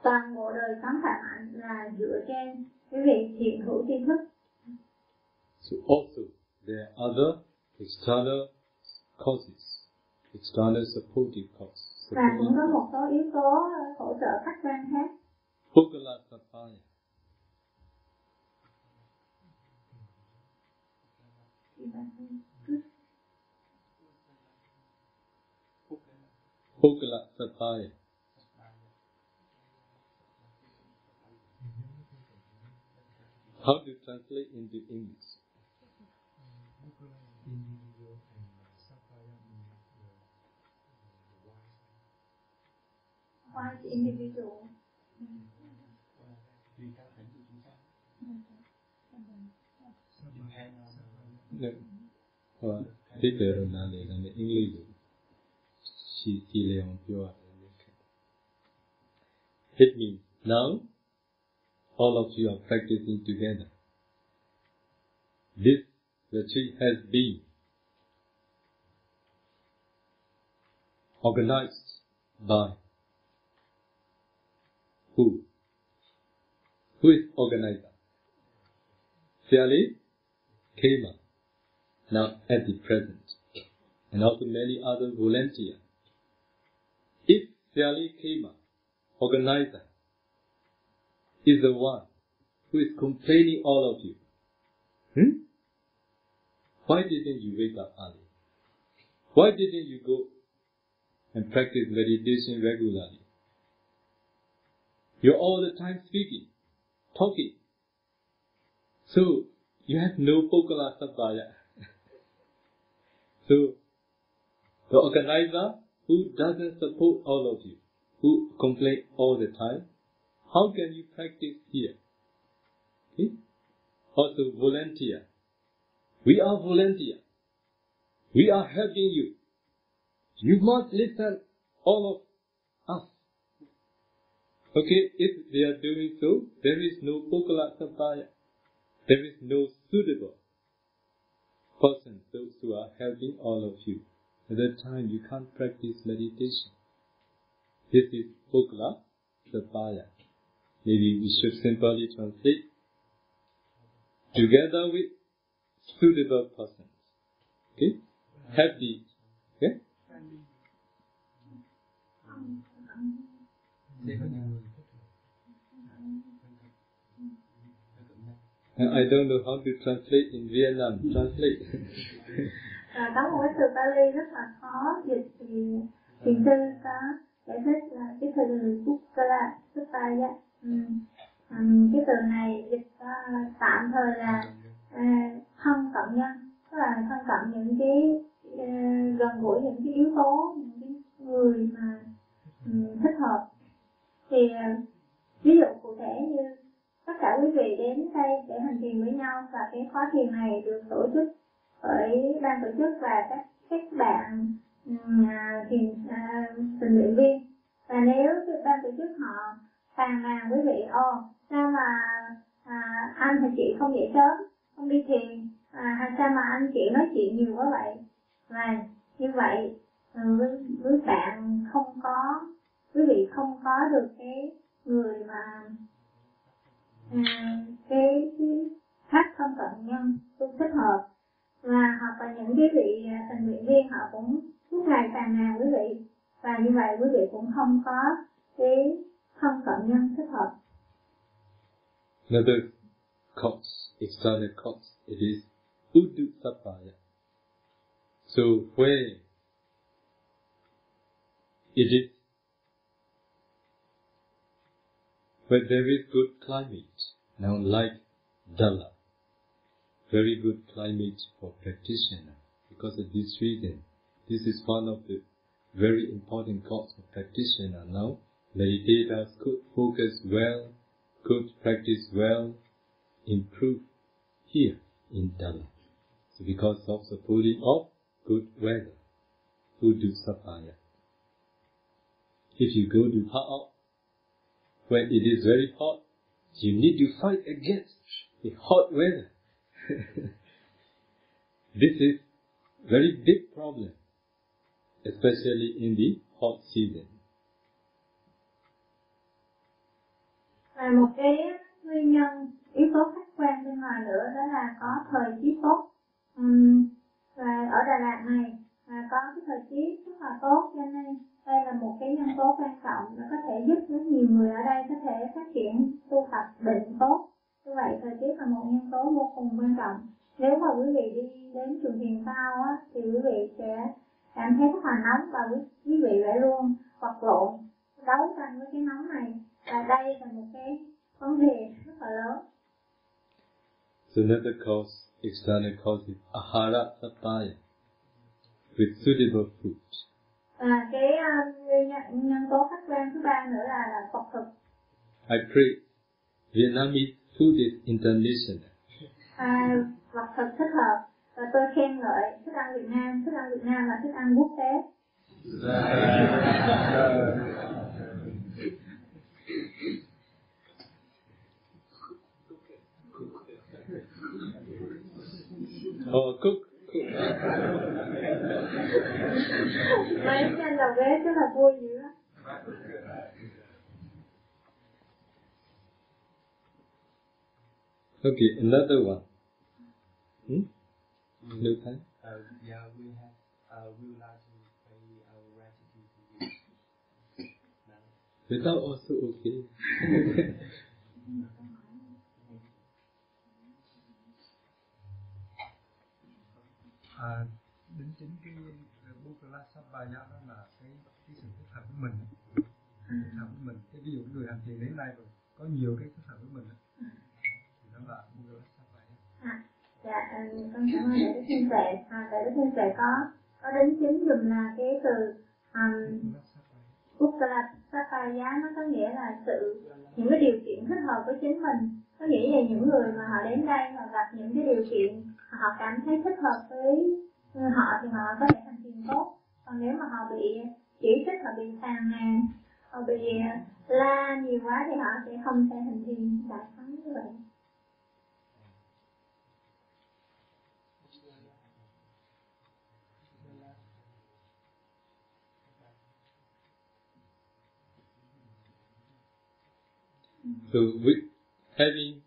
toàn bộ đời sống khỏe mạnh là dựa trên cái việc thiện hữu tri thức. So also, there are other external causes, external supportive causes. và cũng có một số yếu tố hỗ trợ khách quan khác Pukala Sapaya. Pukala Sapaya. How to translate into English? find individual. No. Well, Peter Hernandez and the English, she still on pure. Hit me. Now, all of you are practicing together. This retreat has been organized by who? Who is organizer? Fairly Kema, now at the present, and also many other volunteers. If Fairly Kema, organizer, is the one who is complaining all of you, hmm? why didn't you wake up early? Why didn't you go and practice meditation regularly? You're all the time speaking, talking. So, you have no Pokala Sattaya. so, the organizer who doesn't support all of you, who complain all the time, how can you practice here? Okay? Also, volunteer. We are volunteer. We are helping you. You must listen, all of. Okay, if they are doing so, there is no Pokala Sattaya. There is no suitable person, those who are helping all of you. At that time, you can't practice meditation. This is Pokala Sattaya. Maybe we should simply translate together with suitable persons. Okay? Happy. Okay? I don't know how to translate in Vietnam. Translate. À, có một cái từ Pali rất là khó dịch thì thiền sư có giải thích là cái từ Bukkala Sutaya. Ừ. Um, cái từ này dịch uh, tạm thời là uh, thân cận nhân tức là thân cận những cái uh, gần gũi những cái yếu tố những cái người mà um, thích hợp thì à, ví dụ cụ thể như tất cả quý vị đến đây để hành thiền với nhau và cái khóa thiền này được tổ chức bởi ban tổ chức và các các bạn um, thiền uh, tình nguyện viên. Và nếu ban tổ chức họ phàn nàn quý vị ồ sao mà à, anh hay chị không dậy sớm không đi thiền à, hay sao mà anh chị nói chuyện nhiều quá vậy? Và như vậy với, với bạn không có quý vị không có được cái người mà à, cái, cái khách thân cận nhân tu thích hợp. Và hoặc là những cái vị à, tình nguyện viên họ cũng suốt ngày phàn nàn quý vị. Và như vậy quý vị cũng không có cái thân cận nhân thích hợp. Another cause, external cause, it is Udu Sapaya. So where it is where there is good climate, now like Dala, very good climate for practitioner. Because of this reason, this is one of the very important cause for practitioner now. Meditators could focus well, could practice well, improve here in Dala. So because of the putting of good weather, Udu Sapaya. If you go to Pa'ao, when it is very hot, you need to fight against the hot weather. this is very big problem, especially in the hot season. và một cái nguyên nhân yếu tố khách quan bên ngoài nữa đó là có thời tiết tốt um, và ở Đà Lạt này là có cái thời tiết rất là tốt cho nên đây là một cái nhân tố quan trọng nó có thể giúp rất nhiều người ở đây có thể phát triển tu tập định tốt. Như vậy thời tiết là một nhân tố vô cùng quan trọng. Nếu mà quý vị đi đến trường thiền cao á thì quý vị sẽ cảm thấy rất là nóng và quý, quý vị phải luôn vật lộn đấu tranh với cái nóng này. Và đây là một cái vấn đề rất là lớn. So another cause, external cause is ahara sapaya, with suitable food và cái uh, nhân, tố khách quan thứ ba nữa là là Phật thực. I pray Vietnamese food is international. À, Phật thực thích hợp. Và tôi khen ngợi thức ăn Việt Nam. Thức ăn Việt Nam là thức ăn quốc tế. Oh, cook. Mấy anh đầu bếp rất là vui dữ lắm. Okay, another one. Hmm? No time? Uh, yeah, we have, uh, we would like to pay our gratitude to you. Now. Without also okay. cái Bukala Sabbaya đó là cái cái sự thích hợp với mình. Thích hợp với mình. Cái ví dụ người hành thiền đến nay rồi có nhiều cái thích hợp với mình thì đó là Bukala Sabbaya à, dạ con cảm ơn đại đức thiên tuệ. À, đại đức thiên tuệ có có đến chính dùng là cái từ um, Sabbaya nó có nghĩa là sự những cái điều kiện thích hợp với chính mình. Có nghĩa là những người mà họ đến đây và gặp những cái điều kiện họ cảm thấy thích hợp với họ thì họ có thể thành thiền tốt còn nếu mà họ bị chỉ trích họ bị phàn nàn họ bị la nhiều quá thì họ sẽ không thể thành thiền đại thắng như vậy. So with having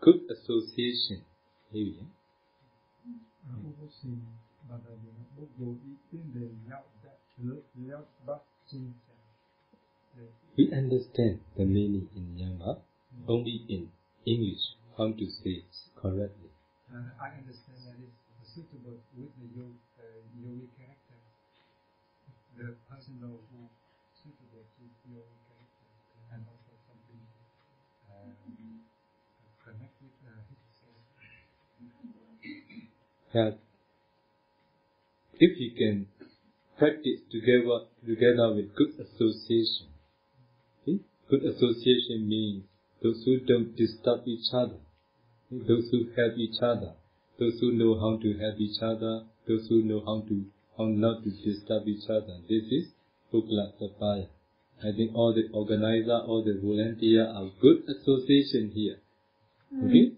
good association, here, we understand the meaning in Yama only in English, how to say it correctly. Uh, I understand that it's suitable with the yogi, uh, yogi character. The person knows who suitable to yogi character and also something uh, connect with uh, his that if you can practice together together with good association. Okay? Good association means those who don't disturb each other, those who help each other, those who know how to help each other, those who know how to how not to disturb each other. This is Pukla Sapaya. I think all the organizer, all the volunteer are good association here. Okay?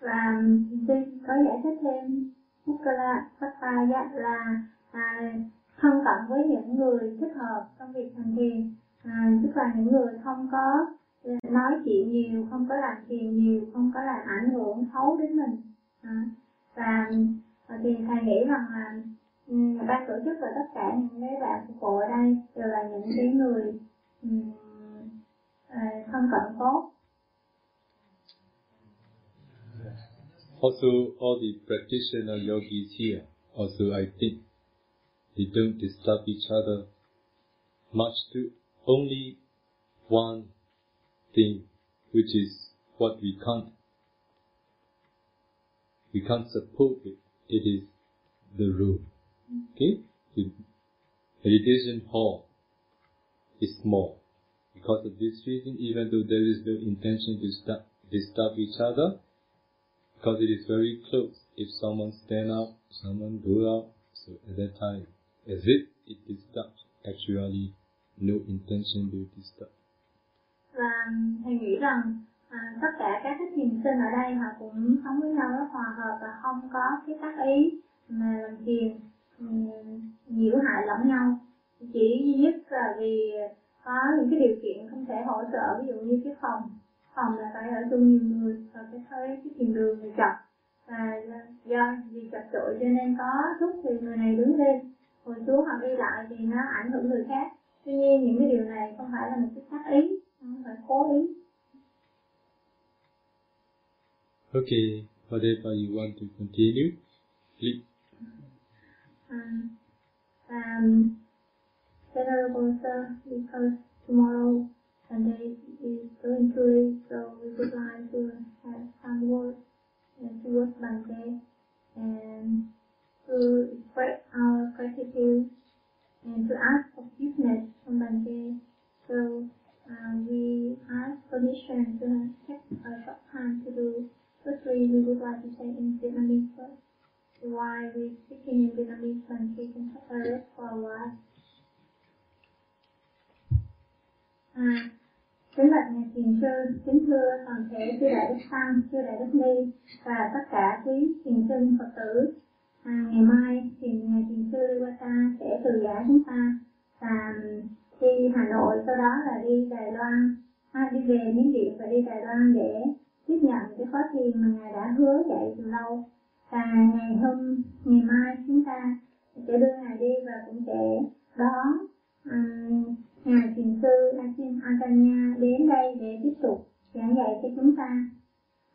Và xin có giải thích thêm Mukala Sapaya là à, thân cận với những người thích hợp trong việc hành thiền. À, tức là những người không có nói chuyện nhiều không có làm thiền nhiều không có làm ảnh hưởng xấu đến mình. À, và, à, thì thầy nghĩ rằng là um, ban tổ chức và tất cả những cái bạn phục vụ ở đây đều là những cái người um, thân cận tốt. Also, all the practitioner yogis here, also I think, they don't disturb each other much to only one thing, which is what we can't, we can't support it. It is the room. Okay? The meditation hall is small. Because of this reason, even though there is no intention to disturb, each other, because it is very close. If someone stand up, someone go out, so at that time, as if it disturbs, actually no intention to disturb. Và thầy nghĩ rằng à, tất cả các cái thiền sinh ở đây họ cũng sống với nhau rất hòa hợp và không có cái tác ý mà làm thiền ừ, nhiễu hại lẫn nhau. Chỉ duy nhất là vì có những cái điều kiện không thể hỗ trợ ví dụ như cái phòng phòng là phải ở chung nhiều người và cái thấy cái thiền đường này chật và do vì chật chội cho nên có lúc thì người này đứng lên hồi xuống hoặc đi lại thì nó ảnh hưởng người khác tuy nhiên những cái điều này không phải là một cái tác ý không phải cố ý Okay, whatever you want to continue, please. Um, um, Venerable Sir, because tomorrow Sunday is going to leave, so we would like to have some words and towards Bante and to express our gratitude and to ask forgiveness from Bante. So uh, we ask permission to take a short time to do. Firstly, we would like to say in Vietnamese first. While we speaking in Vietnamese, Bante can rest for a while. À, kính bạch ngài thiền sư, kính thưa toàn thể chư đại đức tăng, chư đại đức ni và tất cả quý thiền sinh Phật tử. À, ngày mai thì ngài thiền sư Lê Ta sẽ từ giả chúng ta và um, đi Hà Nội, sau đó là đi Đài Loan, à, đi về Miến Điện và đi Đài Loan để tiếp nhận cái khóa thiền mà ngài đã hứa dạy từ lâu. Và ngày hôm ngày mai chúng ta sẽ đưa ngài đi và cũng sẽ đón um, ngài thiền sư Asin Antanya đến đây để tiếp tục giảng dạy cho chúng ta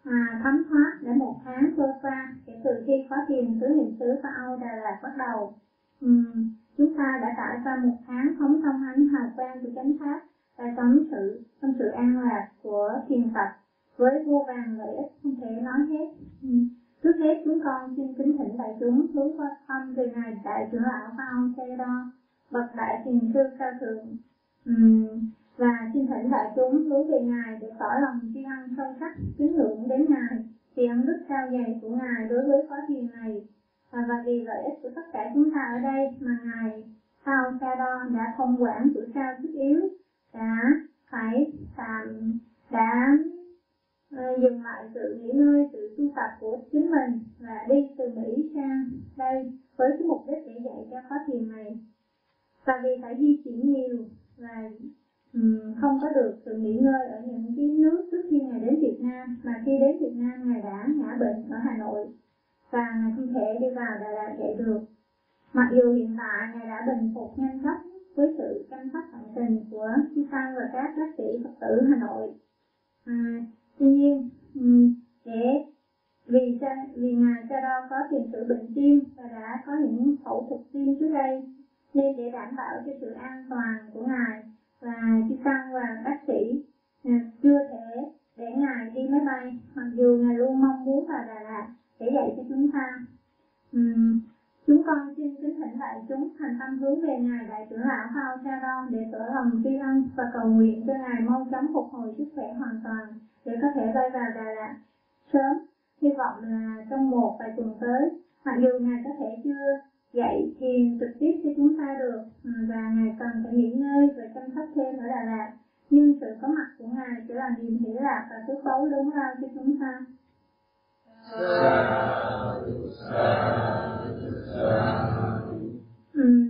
à, thấm thoát để một tháng trôi qua kể từ khi khóa thiền tứ niệm xứ và Âu Đà Lạt bắt đầu. Uhm, chúng ta đã trải qua một tháng phóng thông ánh hào quang của chánh pháp và sống sự trong sự an lạc của thiền tập với vô vàng lợi ích không thể nói hết. Uhm. Trước hết chúng con xin kính thỉnh đại chúng hướng qua thăm từ ngài đại trưởng lão Pha ông Đo, bậc đại thiền sư cao thượng. Uhm và xin thỉnh đại chúng hướng về Ngài để tỏ lòng tri ân sâu sắc kính ngưỡng đến Ngài vì ân đức cao dày của Ngài đối với khóa thiền này. Và, và vì lợi ích của tất cả chúng ta ở đây mà Ngài Sao Sa Đo đã không quản tuổi sao thiết yếu đã phải tạm đã uh, dừng lại sự nghỉ ngơi sự tu tập của chính mình và đi từ Mỹ sang đây với cái mục đích để dạy cho khóa thiền này. Và vì phải di chuyển nhiều và Ừ, không có được sự nghỉ ngơi ở những cái nước trước khi ngài đến Việt Nam. Mà khi đến Việt Nam ngài đã ngã bệnh ở Hà Nội. Và ngài không thể đi vào Đà Lạt dạy được. Mặc dù hiện tại ngài đã bình phục nhanh chóng với sự chăm sóc tận tình của chư tăng và các bác sĩ Phật tử Hà Nội. À, tuy nhiên ừ, để vì cha, vì ngài cha đo có tiền sử bệnh tim và đã có những phẫu thuật tim trước đây nên để đảm bảo cho sự an toàn của ngài và chư tăng và bác sĩ à, chưa thể để ngài đi máy bay mặc dù ngài luôn mong muốn vào Đà Lạt để dạy cho chúng ta. Uhm, chúng con xin kính thỉnh đại chúng thành tâm hướng về ngài đại trưởng lão Phao Cha Ron để tỏ lòng tri ân và cầu nguyện cho ngài mau chóng phục hồi sức khỏe hoàn toàn để có thể bay vào Đà Lạt sớm. Hy vọng là trong một vài tuần tới mặc dù ngài có thể chưa dạy thiền trực tiếp cho chúng ta được ừ, và ngài cần phải nghỉ ngơi và chăm sóc thêm ở Đà Lạt. Nhưng sự có mặt của ngài sẽ là niềm hỷ lạc và thứ báu lớn lao cho chúng ta. Ừ.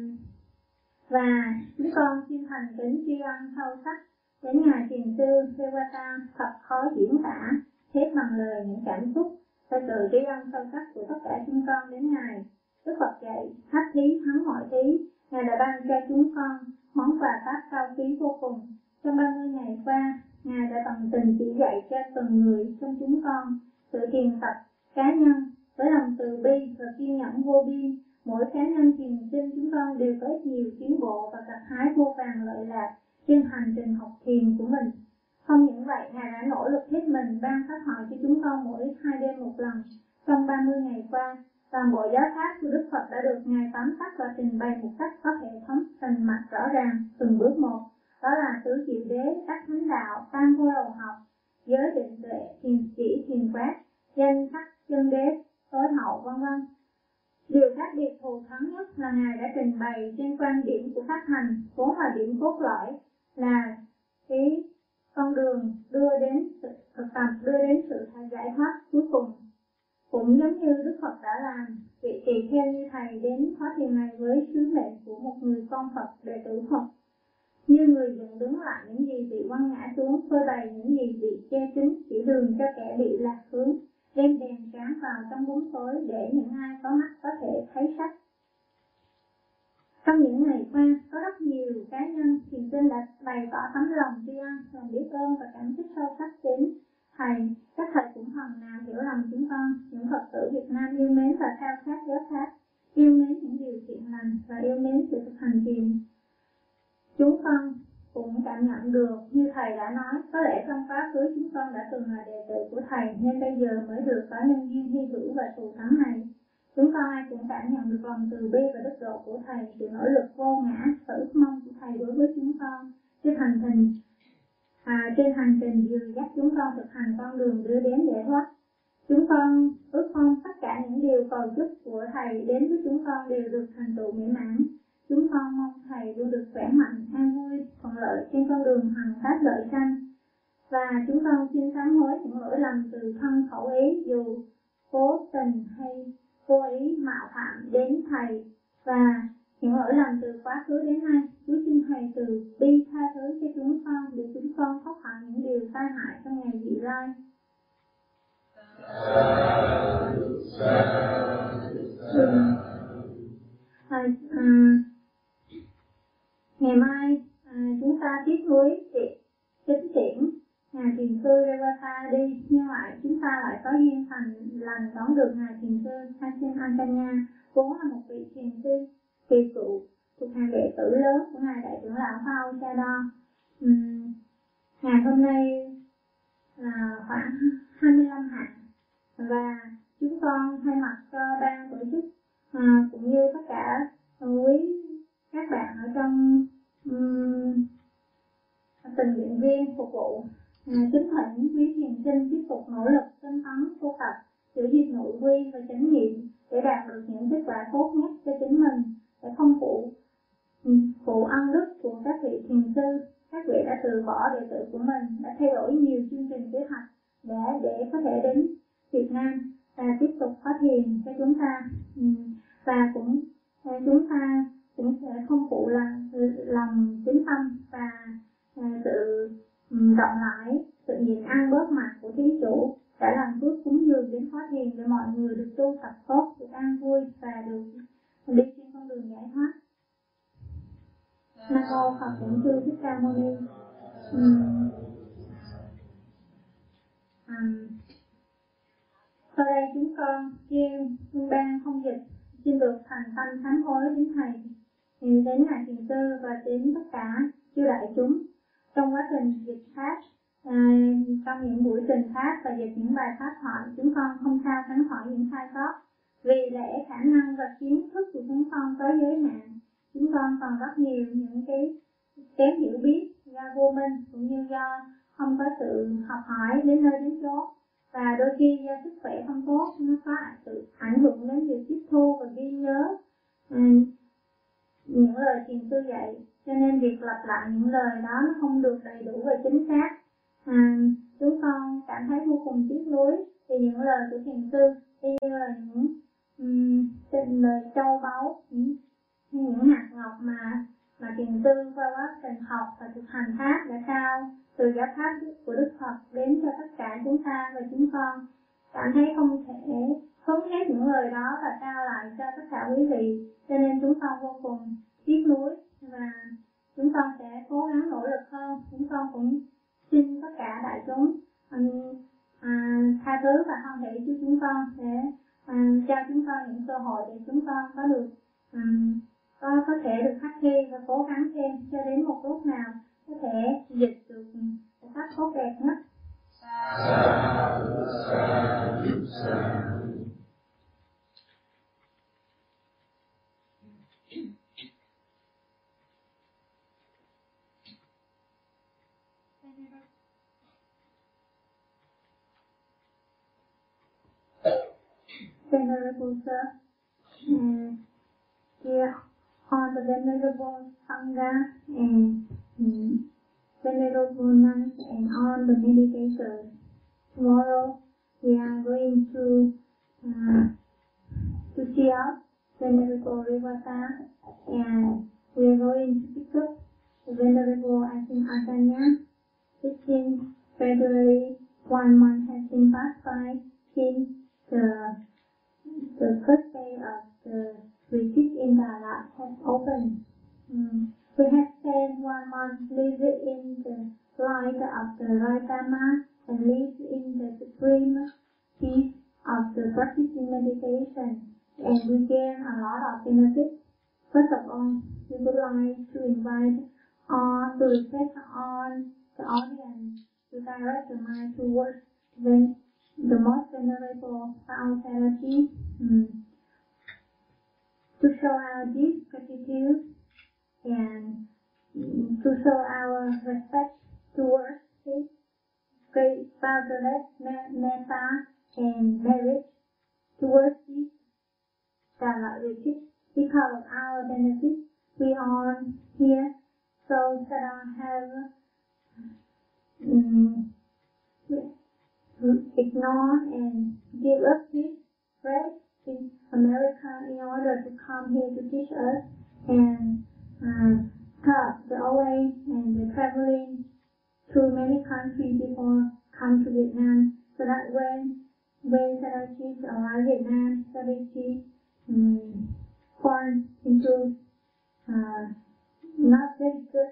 và chúng con xin thành kính tri ân sâu sắc đến ngài thiền sư Devata thật khó diễn tả, hết bằng lời những cảm xúc và sự tri ân sâu sắc của tất cả chúng con đến ngài. Đức Phật dạy, thách thí thắng mọi thí, Ngài đã ban cho chúng con món quà pháp cao quý vô cùng. Trong 30 ngày qua, Ngài đã tận tình chỉ dạy cho từng người trong chúng con sự thiền tập cá nhân với lòng từ bi và kiên nhẫn vô biên. Mỗi cá nhân thiền sinh chúng con đều có nhiều tiến bộ và gặt hái vô vàng lợi lạc trên hành trình học thiền của mình. Không những vậy, Ngài đã nỗ lực hết mình ban pháp hội cho chúng con mỗi hai đêm một lần trong 30 ngày qua Toàn bộ giáo pháp của Đức Phật đã được Ngài tóm tắt và trình bày một cách có hệ thống rành mạch rõ ràng từng bước một. Đó là tứ diệu đế, các thánh đạo, tam vô đầu học, giới định tuệ, thiền chỉ, thiền quát, danh sắc, chân đế, tối hậu, vân vân. Điều khác biệt thù thắng nhất là Ngài đã trình bày trên quan điểm của pháp hành, vốn là điểm cốt lõi, là cái con đường đưa đến sự thực tập, đưa đến sự giải thoát cuối cùng cũng giống như Đức Phật đã làm, vị tỳ kheo như Thầy đến khóa thiền này với sứ mệnh của một người con Phật đệ tử Phật. Như người dựng đứng lại những gì bị quăng ngã xuống, phơi bày những gì bị che kín, chỉ đường cho kẻ bị lạc hướng, đem đèn sáng vào trong bóng tối để những ai có mắt có thể thấy sách. Trong những ngày qua, có rất nhiều cá nhân thiền sinh đã bày tỏ tấm lòng tri ân, lòng biết ơn và cảm kích sâu sắc đến Thầy, các thầy cũng phần nào hiểu lầm chúng con, những Phật tử Việt Nam yêu mến và khao khát giáo pháp, yêu mến những điều thiện lành và yêu mến sự thực hành thiền. Chúng con cũng cảm nhận được như thầy đã nói, có lẽ trong quá khứ chúng con đã từng là đệ tử của thầy nên bây giờ mới được có nhân duyên hy hữu và thù thắng này. Chúng con ai cũng cảm nhận được lòng từ bi và đức độ của Thầy, sự nỗ lực vô ngã và ước mong của Thầy đối với chúng con trên hành trình à, trên hành trình dìu dắt chúng con thực hành con đường đưa đến giải thoát. Chúng con ước mong tất cả những điều cầu chúc của Thầy đến với chúng con đều được thành tựu mỹ mãn. Chúng con mong Thầy luôn được khỏe mạnh, an vui, thuận lợi trên con đường hằng pháp lợi sanh. Và chúng con xin sám hối những lỗi lầm từ thân khẩu ý dù cố tình hay vô ý mạo phạm đến thầy và hiểu ở lầm từ quá khứ đến nay chúa xin thầy từ bi tha thứ cho chúng con để chúng con thoát khỏi những điều tai hại trong ngày vị lai. À, à, ngày mai à, chúng ta tiếp nối việc chính tiễn Ngài Thiền sư Revata đi, nhưng lại chúng ta lại có duyên thành lành đón được Ngài Thiền sư Hasin Antanya, vốn là một vị thiền sư kỳ cựu thuộc hàng đệ tử lớn của Ngài Đại trưởng lão Phao Cha Đo. Uhm, ngày hôm nay là khoảng 25 hạng và chúng con thay mặt cho ban tổ chức à, cũng như tất cả quý các bạn ở trong um, tình nguyện viên phục vụ À, kính thỉnh quý thiền sinh tiếp tục nỗ lực tinh tấn tu tập giữ gìn nội quy và chánh niệm để đạt được những kết quả tốt nhất cho chính mình để không phụ ừ, phụ ân đức của các vị thiền sư. Các vị đã từ bỏ đệ tử của mình, đã thay đổi nhiều chương trình kế hoạch để để có thể đến Việt Nam và tiếp tục phát thiền cho chúng ta. Ừ, và cũng ờ, chúng ta cũng sẽ không phụ lòng lòng chính tâm và ờ, sự ừ, rộng rãi, sự nhịn ăn bớt mặt của thí chủ đã làm phước cúng dường đến khóa thiền để mọi người được tu tập tốt, được an vui và được đi trên con đường giải thoát. Nam mô phật bổn sư thích ca mâu ni. Uhm. sau đây chúng con chuyên ban không dịch xin được thành tâm sám hối đến thầy. Đến ngài thiền sư và đến tất cả chư đại chúng trong quá trình dịch pháp à, trong những buổi trình pháp và dịch những bài pháp thoại chúng con không sao tránh khỏi những sai sót vì lẽ khả năng và kiến thức của chúng con có giới hạn chúng con còn rất nhiều những cái kém hiểu biết do vô minh cũng như do không có sự học hỏi đến nơi đến chỗ và đôi khi do sức khỏe không tốt nó có sự ảnh hưởng đến việc tiếp thu và ghi nhớ những lời thiền sư dạy. Cho nên việc lặp lại những lời đó nó không được đầy đủ và chính xác. À, chúng con cảm thấy vô cùng tiếc nuối vì những lời của thiền sư như là những um, lời châu báu những, những hạt ngọc mà mà thiền tư qua quá trình học và thực hành pháp đã trao từ giáo pháp của Đức Phật đến cho tất cả chúng ta và chúng con. Cảm thấy không thể hứng hết những lời đó và trao lại cho tất cả quý vị cho nên chúng con vô cùng tiếc nuối và chúng con sẽ cố gắng nỗ lực hơn. Chúng con cũng xin tất cả đại chúng um, à, tha thứ và hoan hỷ cho chúng con để um, cho chúng con những cơ hội để chúng con có được um, có có thể được khắc thi và cố gắng thêm cho đến một lúc nào có thể dịch được một cách tốt đẹp nhất. Venerable Sir, here on the Venerable Sangha and um, Venerable Nuns and on the meditators. Tomorrow we are going to uh, to see out Venerable Rivata and we are going to pick up Venerable Asin Asanya 15 February, one month has been passed by since the the first day of the retreat in Dara has opened. Mm. We have spent one month living in the light of the right Dharma and lived in the supreme peace of the practicing meditation and we gain a lot of benefits. First of all, we would like to invite all to reflect on the audience to direct the mind towards the, the most venerable Tao Therapy. Mm. To show our deep gratitude and to show our respect towards His great boundless metta and merit towards this Dharma retreat because of our benefit we are here so that I have um, ignore and give up his bread in America in order to come here to teach us and uh, talk the way and the traveling through many countries before come to Vietnam. So that when when Sarachi arrive Vietnam, Sarachi um, fall into uh, not very good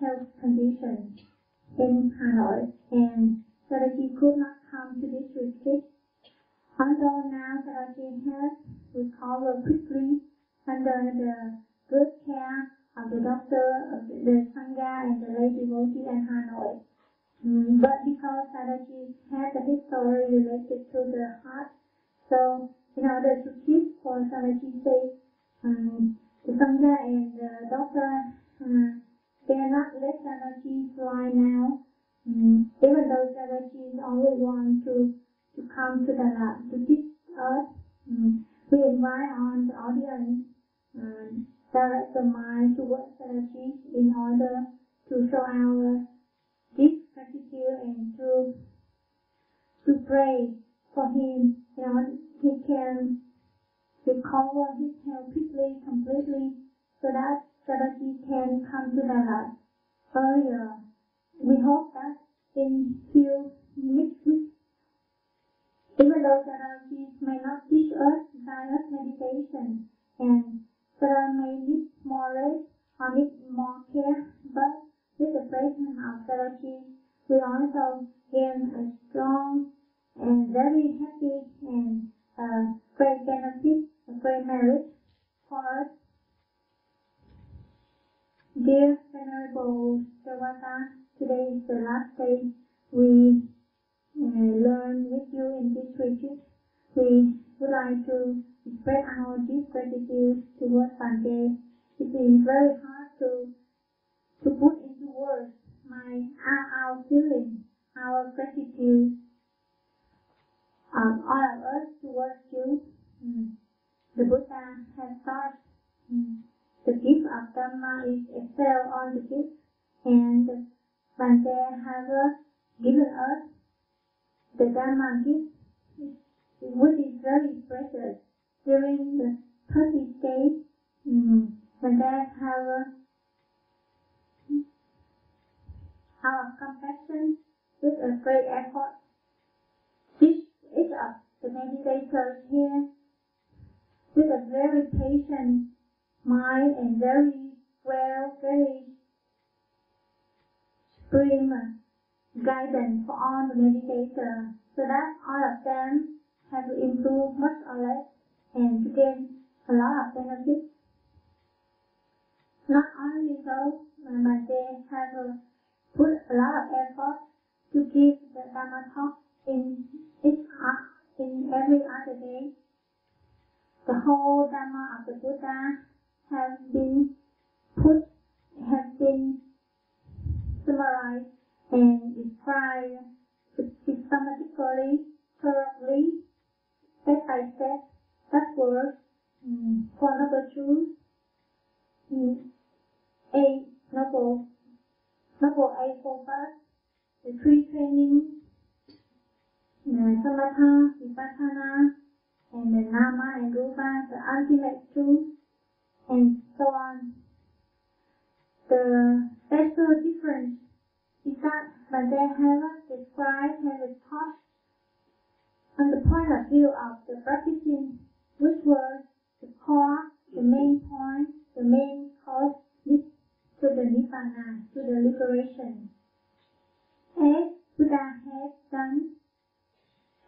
health condition in Hanoi. And Sarachi could not come to this retreat. Although now Sarachi has recovered quickly under the good care of the doctor, of the, Sangha and the lay devotee in Hanoi. Mm, but because Sarachi had a history related to the heart, so in order to keep for Sarachi safe, um, the Sangha and the doctor uh, cannot let Sarachi fly now Mm, even though Sarachi is only one to, to come to the lab to teach us, mm, we invite on the audience um, direct the mind towards Sarachi in order to show our deep gratitude and to to pray for him, you know, he can recover his health quickly, completely, so that Sarachi can come to the lab earlier we hope that in few weeks, even though Saraji may not teach us guided meditation and Sarah may need more rest or need more care, but with the presence of Saraji, we also gain a strong and very happy and uh, great benefit, a great merit for us. Dear Venerable Today is the last day we uh, learn with you in this retreat. We would like to express our deep gratitude towards Bante. It is very hard to to put into words my our, our feeling, our gratitude of all of us towards you. Mm. The Buddha has taught mm, the gift of Dhamma is excel on the gift and Bante have given us the Dharma gift, which is very precious. During the 30 days, um, Bante have our compassion with a great effort. Each, each of the meditators here with a very patient mind and very well, very bring guidance for all the meditators so that all of them have improved much or less and to gain a lot of benefits. Not only so, but they have uh, put a lot of effort to give the Dhamma talk in each in every other day. The whole Dhamma of the Buddha has been put, has been summarized and describe systematically, thoroughly, step by step, backwards, um, for number two, um, A, noble, noble A for focus, the three training, uh, samatha, vipassana, and the nama and rupa, the ultimate truth, and so on. The special difference is that when they have described and taught on the point of view of the practicing, which was the core, the main point, the main cause to the nibbana, to the liberation. As Buddha has done,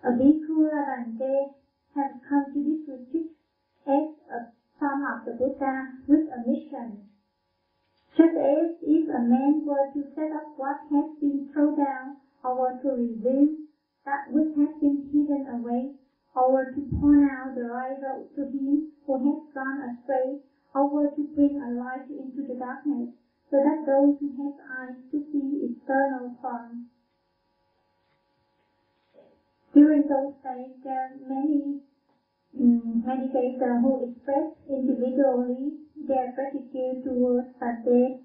a bhikkhu Bhante has come to this retreat as a son of the Buddha with a mission just as if a man were to set up what has been thrown down, or were to reveal that which has been hidden away, or were to point out the right road to him who has gone astray, over to bring a light into the darkness, so that those who have eyes to see eternal forms. During those days, there are many mm, meditators who express individually their gratitude towards Bhante,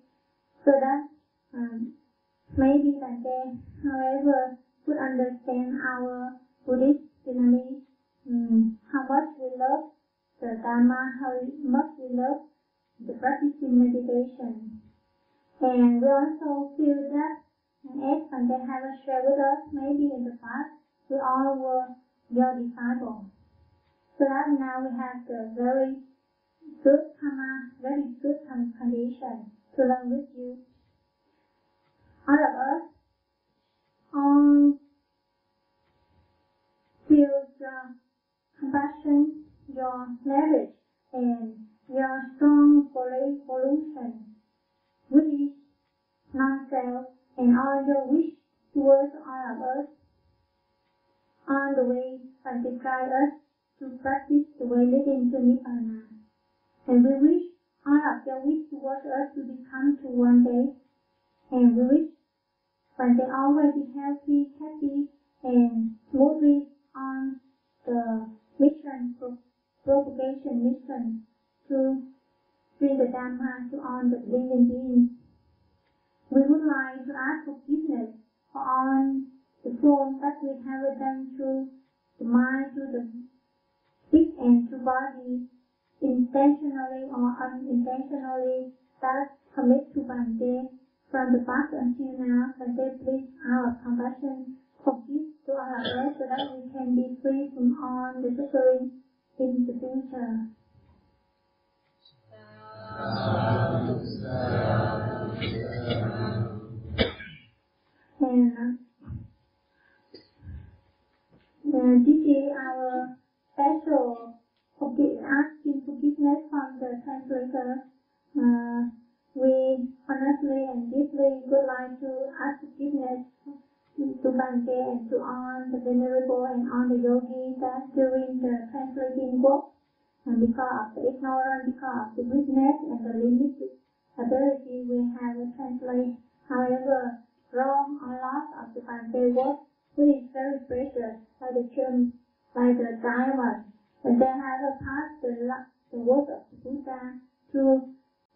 so that um, maybe Bhante, however, could understand our Buddhist dynamics, um, how much we love the Dharma, how much we love the practicing meditation. And we also feel that as Bhante have shared with us, maybe in the past, we all were your disciples. So that now we have the very good karma, very good condition to learn with you. All of us all feel your uh, compassion, your merit, and your strong pollution, wish, non-self, and all your wish towards all of us on the way sanctify us to practice the way leading to Nibbana. And we wish all of your wish towards us to become to one day. And we wish when they always be healthy, happy, and smoothly on the mission, pro- propagation mission to bring the Dhamma to all the living beings. We would like to ask forgiveness for all the form that we have done through the mind, through the speech and to body, intentionally or unintentionally, that commit to Bante from the past until now, Bante please our compassion forgive to our us so that we can be free from all the suffering in the future. And uh, this is our special forgive, asking forgiveness from the translator. Uh, we honestly and deeply would like to ask forgiveness to Bante and to all the venerable and all the yogis that during the translating work, and because of the ignorance, because of the weakness and the limited ability we have to translate, however, wrong or lost of the Bante work, which is very precious, like the gem, like the diamond, and they have passed the, the work of the Buddha through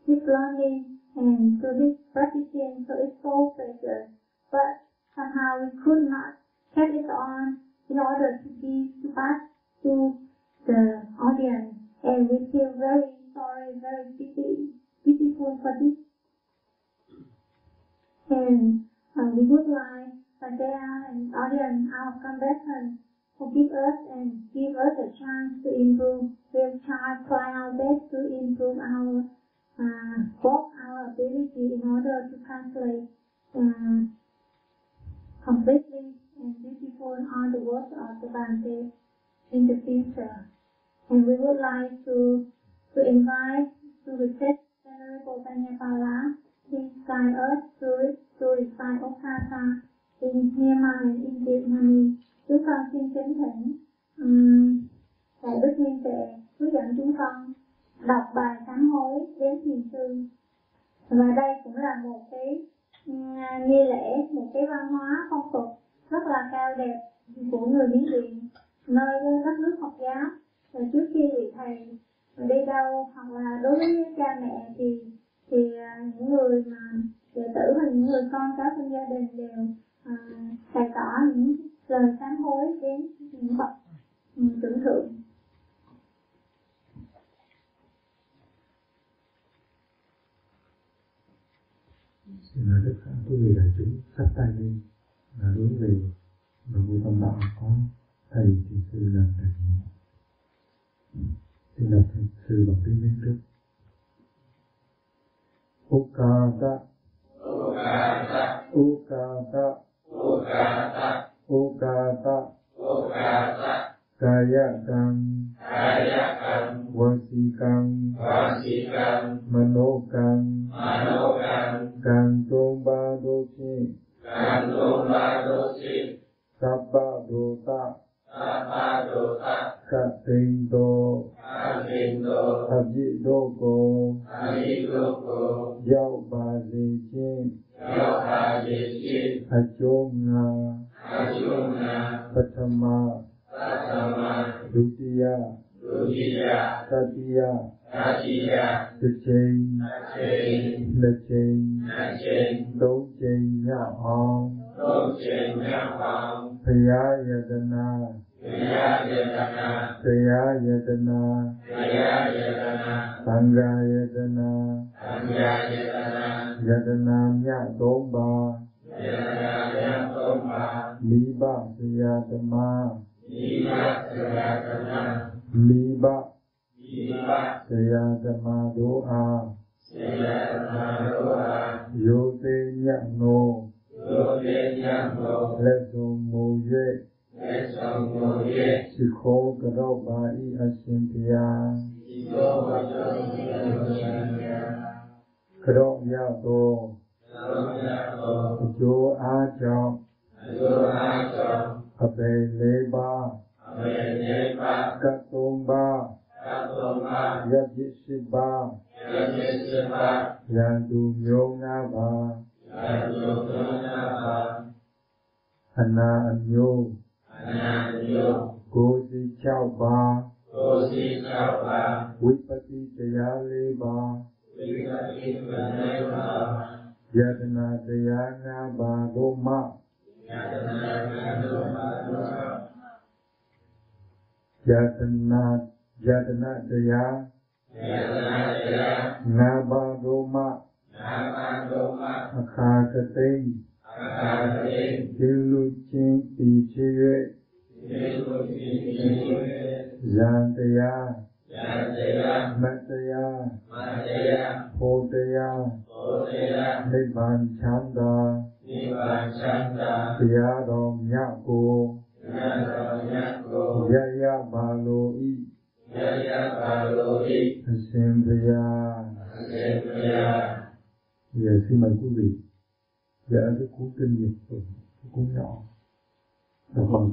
his learning and through his practicing, so it's so precious. But somehow we could not carry it on in order to give to pass to the audience, and we feel very sorry, very pity, pitiful for this. And uh, we would like there and audience our compassion forgive us and give us a chance to improve. We'll try, try our best to improve our uh, both our ability in order to translate uh, completely and beautiful all the words of the Bhante in the future. And we would like to to invite to request Venerable Panyapala please guide us to to recite Okata in Myanmar and in Vietnamese. Chúng con xin kính thỉnh um, Thầy Đức Nguyên Tuệ hướng dẫn chúng con đọc bài sám hối đến thiền sư. Và đây cũng là một cái nghi lễ, một cái văn hóa phong tục rất là cao đẹp của người Miến Điện, nơi đất nước Phật giáo. Và trước khi vị thầy đi đâu hoặc là đối với cha mẹ thì thì những người mà đệ tử và những người con cháu trong gia đình đều à, bày tỏ những lời sám hối đến những bậc trưởng thượng. Xin mời tất cả quý vị đại chúng sắp tay lên và hướng về và ngôi tâm đạo có thầy thì sư làm đại diện. Xin đọc thầy sư bằng tiếng Việt trước. Ukata Ukata Ukata Ukata ukata ukata gayakan gayakan wasikan. Wasikan. Menokan menokan gantung badoki gantung badoki sabadota sabadota katendo အပြည့်တို့ကိုအမိတို့ကိုရောက်ပါစေခြင်းရောက်ပါစေခြင်းအကျိုးငါအကျိုးနာပထမသတ္တမဒုတိယဒုတိယတတိယတတိယတစ်ချိန်အချိန်နှစ်ချိန်အချိန်သုံးချိန်မြောက်အောင်သုံးချိန်မြောက်အောင်ဘုရားယတနာ ဘုရားယတနာတရားယတနာဘုရားယတနာသံဃာယတနာသံဃာယတနာယတနာမြတ်သုံးပါးယတနာများသုံးပါးမိဘဆရာသမားမိဘဆရာသမားမိဘမိဘဆရာသမားတို့အားဆရာသမားတို့အားယုသိမြတ်ငိုတို့လည်းညံတော်လက်စုံမူ၍ และสมโภเยสิโคกโรบาอิอสิมปิยาสิโกวะโตมิโรชิยากရောမြတ်သောအကျိုးအားကြောင့်အပေလေးပါးကတ်သုံးပါးရပ္ပိရှိပါးရန်သူမျိုးငါးပါးအနာအမျိုး အမျိုးအနာယောကိုယ်စီ6ပါးကိုစီသောပါဝိပတိတရား၄ပါးဝိကတိပနေပါယတနာတရား၅ပါးတို့မှယတနာနာတို့ပါတို့ယတနာယတနာတရားယတနာတရား၅ပါးတို့မှနာမတို့မှာအခါကသိမ့်အခါတိဒီလူချင်းတည်ချ၍ Jantaya Mataya. Hodaya Nibbana Chanda Yadom Yako Yaya Baloi Yaya cuốn kinh nghiệm cùng Cuốn nhỏ. Đọc bằng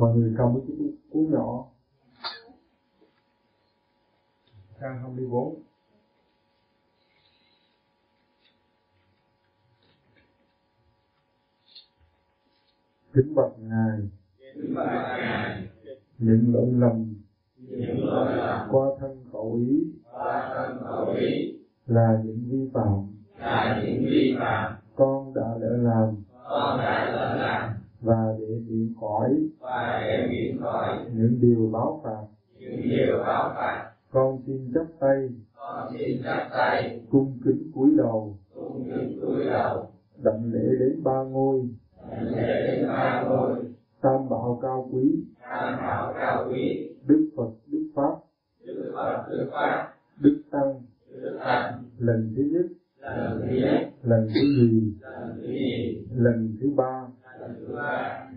mọi người cầm cái cú, cú nhỏ. Trang 24 kính bạch ngài. Kính bạch ngài. Những lỗi lầm. Qua thân khẩu ý. Qua thân khẩu ý. Là những vi phạm. Là những vi phạm. Con đã lỡ làm. Con đã lỡ làm và để biến khỏi và để miễn khỏi những điều báo phạt. những điều báo phạt. Con xin chắp tay. Con xin chắp tay. Cung kính cúi đầu. Cung kính cúi đầu. Đảnh lễ đến ba ngôi. Lễ đến ba ngôi. Tam bảo cao quý. Tam bảo cao quý. Đức phật đức pháp. Đức phật đức pháp. Đức tăng. Đức tăng. Lần thứ nhất. Lần thứ nhất. Lần thứ nhì. Lần thứ ba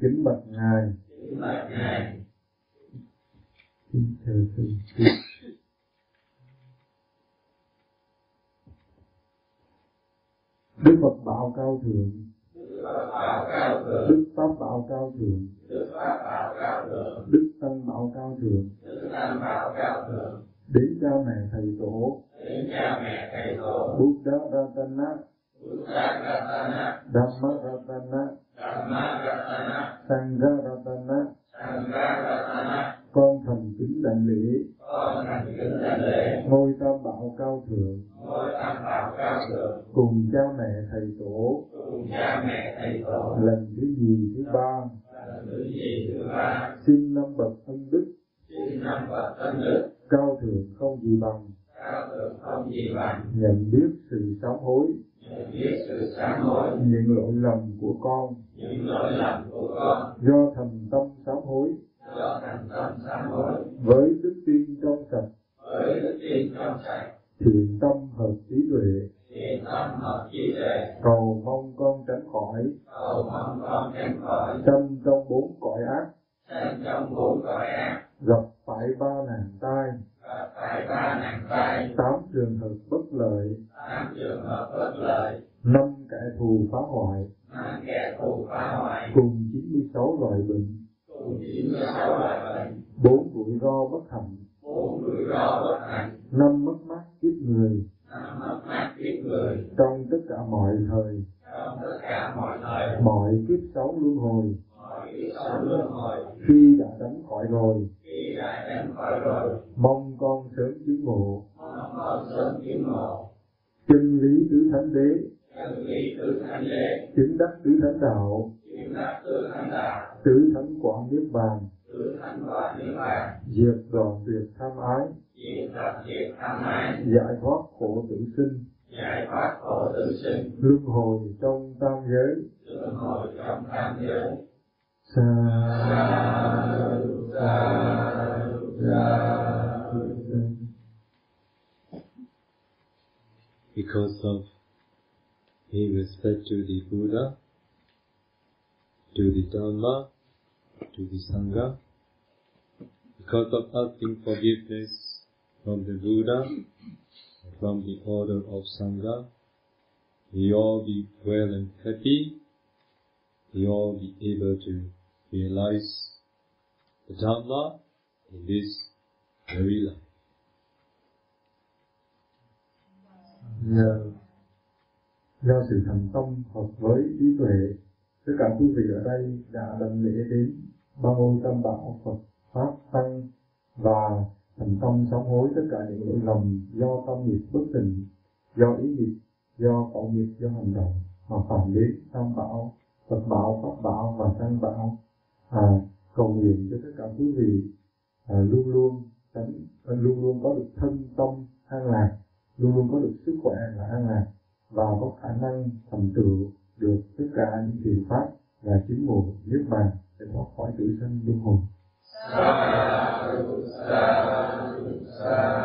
kính bạch ngài. Kính thưa sư đức phật bảo cao thượng đức phật bảo cao thượng. Đức pháp bảo cao thượng. Đức tăng bảo cao thượng. Đến cha mẹ thầy tổ. Đến cha mẹ thầy tổ dhamma ratana sangha ratana con thành kính đảnh lễ. Ngôi tam bảo cao thượng. Ngôi tam bảo cao thượng, cùng cha mẹ thầy tổ. Cùng cha mẹ thầy tổ, lần thứ nhì thứ ba. Lần thứ nhì thứ ba, xin năm bậc ân đức. Xin năm bậc ân đức, cao thượng không gì bằng. Cao thượng không gì bằng, nhận biết sự sám hối nhận biết sự sám hối, những lỗi lầm của con. Những lỗi lầm của con, do thành tâm sám hối. Do thành tâm sám hối, với đức tin trong sạch. Với đức tin trong sạch, thiện tâm hợp trí tuệ. Thiện tâm hợp trí tuệ, cầu mong con tránh khỏi. Cầu mong con tránh khỏi. Tâm trong bốn cõi ác. Sanh trong bốn cõi ác, gặp phải ba nạn tai phải ba nạn tai tám trường hợp bất lợi. Tám trường hợp bất lợi. Năm kẻ thù phá hoại. Năm kẻ thù phá hoại. Cùng 96 loại bệnh. Cùng 96 loại bệnh. Bốn rủi ro bất hạnh. Bốn rủi ro bất hạnh. Năm mất mát kiếp người. Năm mất mát kiếp người. Trong tất cả mọi thời. Trong tất cả mọi thời. Mọi kiếp sống luân hồi. Mọi kiếp sống luân hồi. Khi đã đánh khỏi rồi khỏi rồi mong con sớm chứng ngộ. Mong con sớm chứng ngộ chân lý tứ thánh đế. Chân lý tứ thánh đế chứng đắc tứ thánh đạo. Chứng đắc tứ thánh đạo tứ thánh quả niết bàn. Tứ thánh quả niết bàn diệt đoạn tuyệt tham ái. Diệt tham ái giải thoát khổ tử sinh. Giải thoát khổ tử sinh luân hồi trong tam giới luân hồi trong tam giới. Because of in respect to the Buddha, to the Dharma, to the Sangha, because of asking forgiveness from the Buddha, from the order of Sangha, we all be well and happy, we all be able to realize the Dhamma in this very life. nhờ do sự thành tâm hợp với trí tuệ tất cả quý vị ở đây đã lần lễ đến ba ngôi tam bảo Phật pháp tăng và thành tâm sám hối tất cả những lỗi lầm do tâm nghiệp bất tình, do ý nghiệp do khẩu nghiệp do hành động mà phạm đến tam bảo Phật bảo pháp bảo và tăng bảo à, cầu nguyện cho tất cả quý vị à, luôn luôn tránh à, luôn luôn có được thân tâm an lạc luôn luôn có được sức khỏe và an lạc và có khả năng thành tựu được tất cả những thiền pháp và chính ngộ niết bàn để thoát khỏi tử sanh luân hồi. Sa sa sa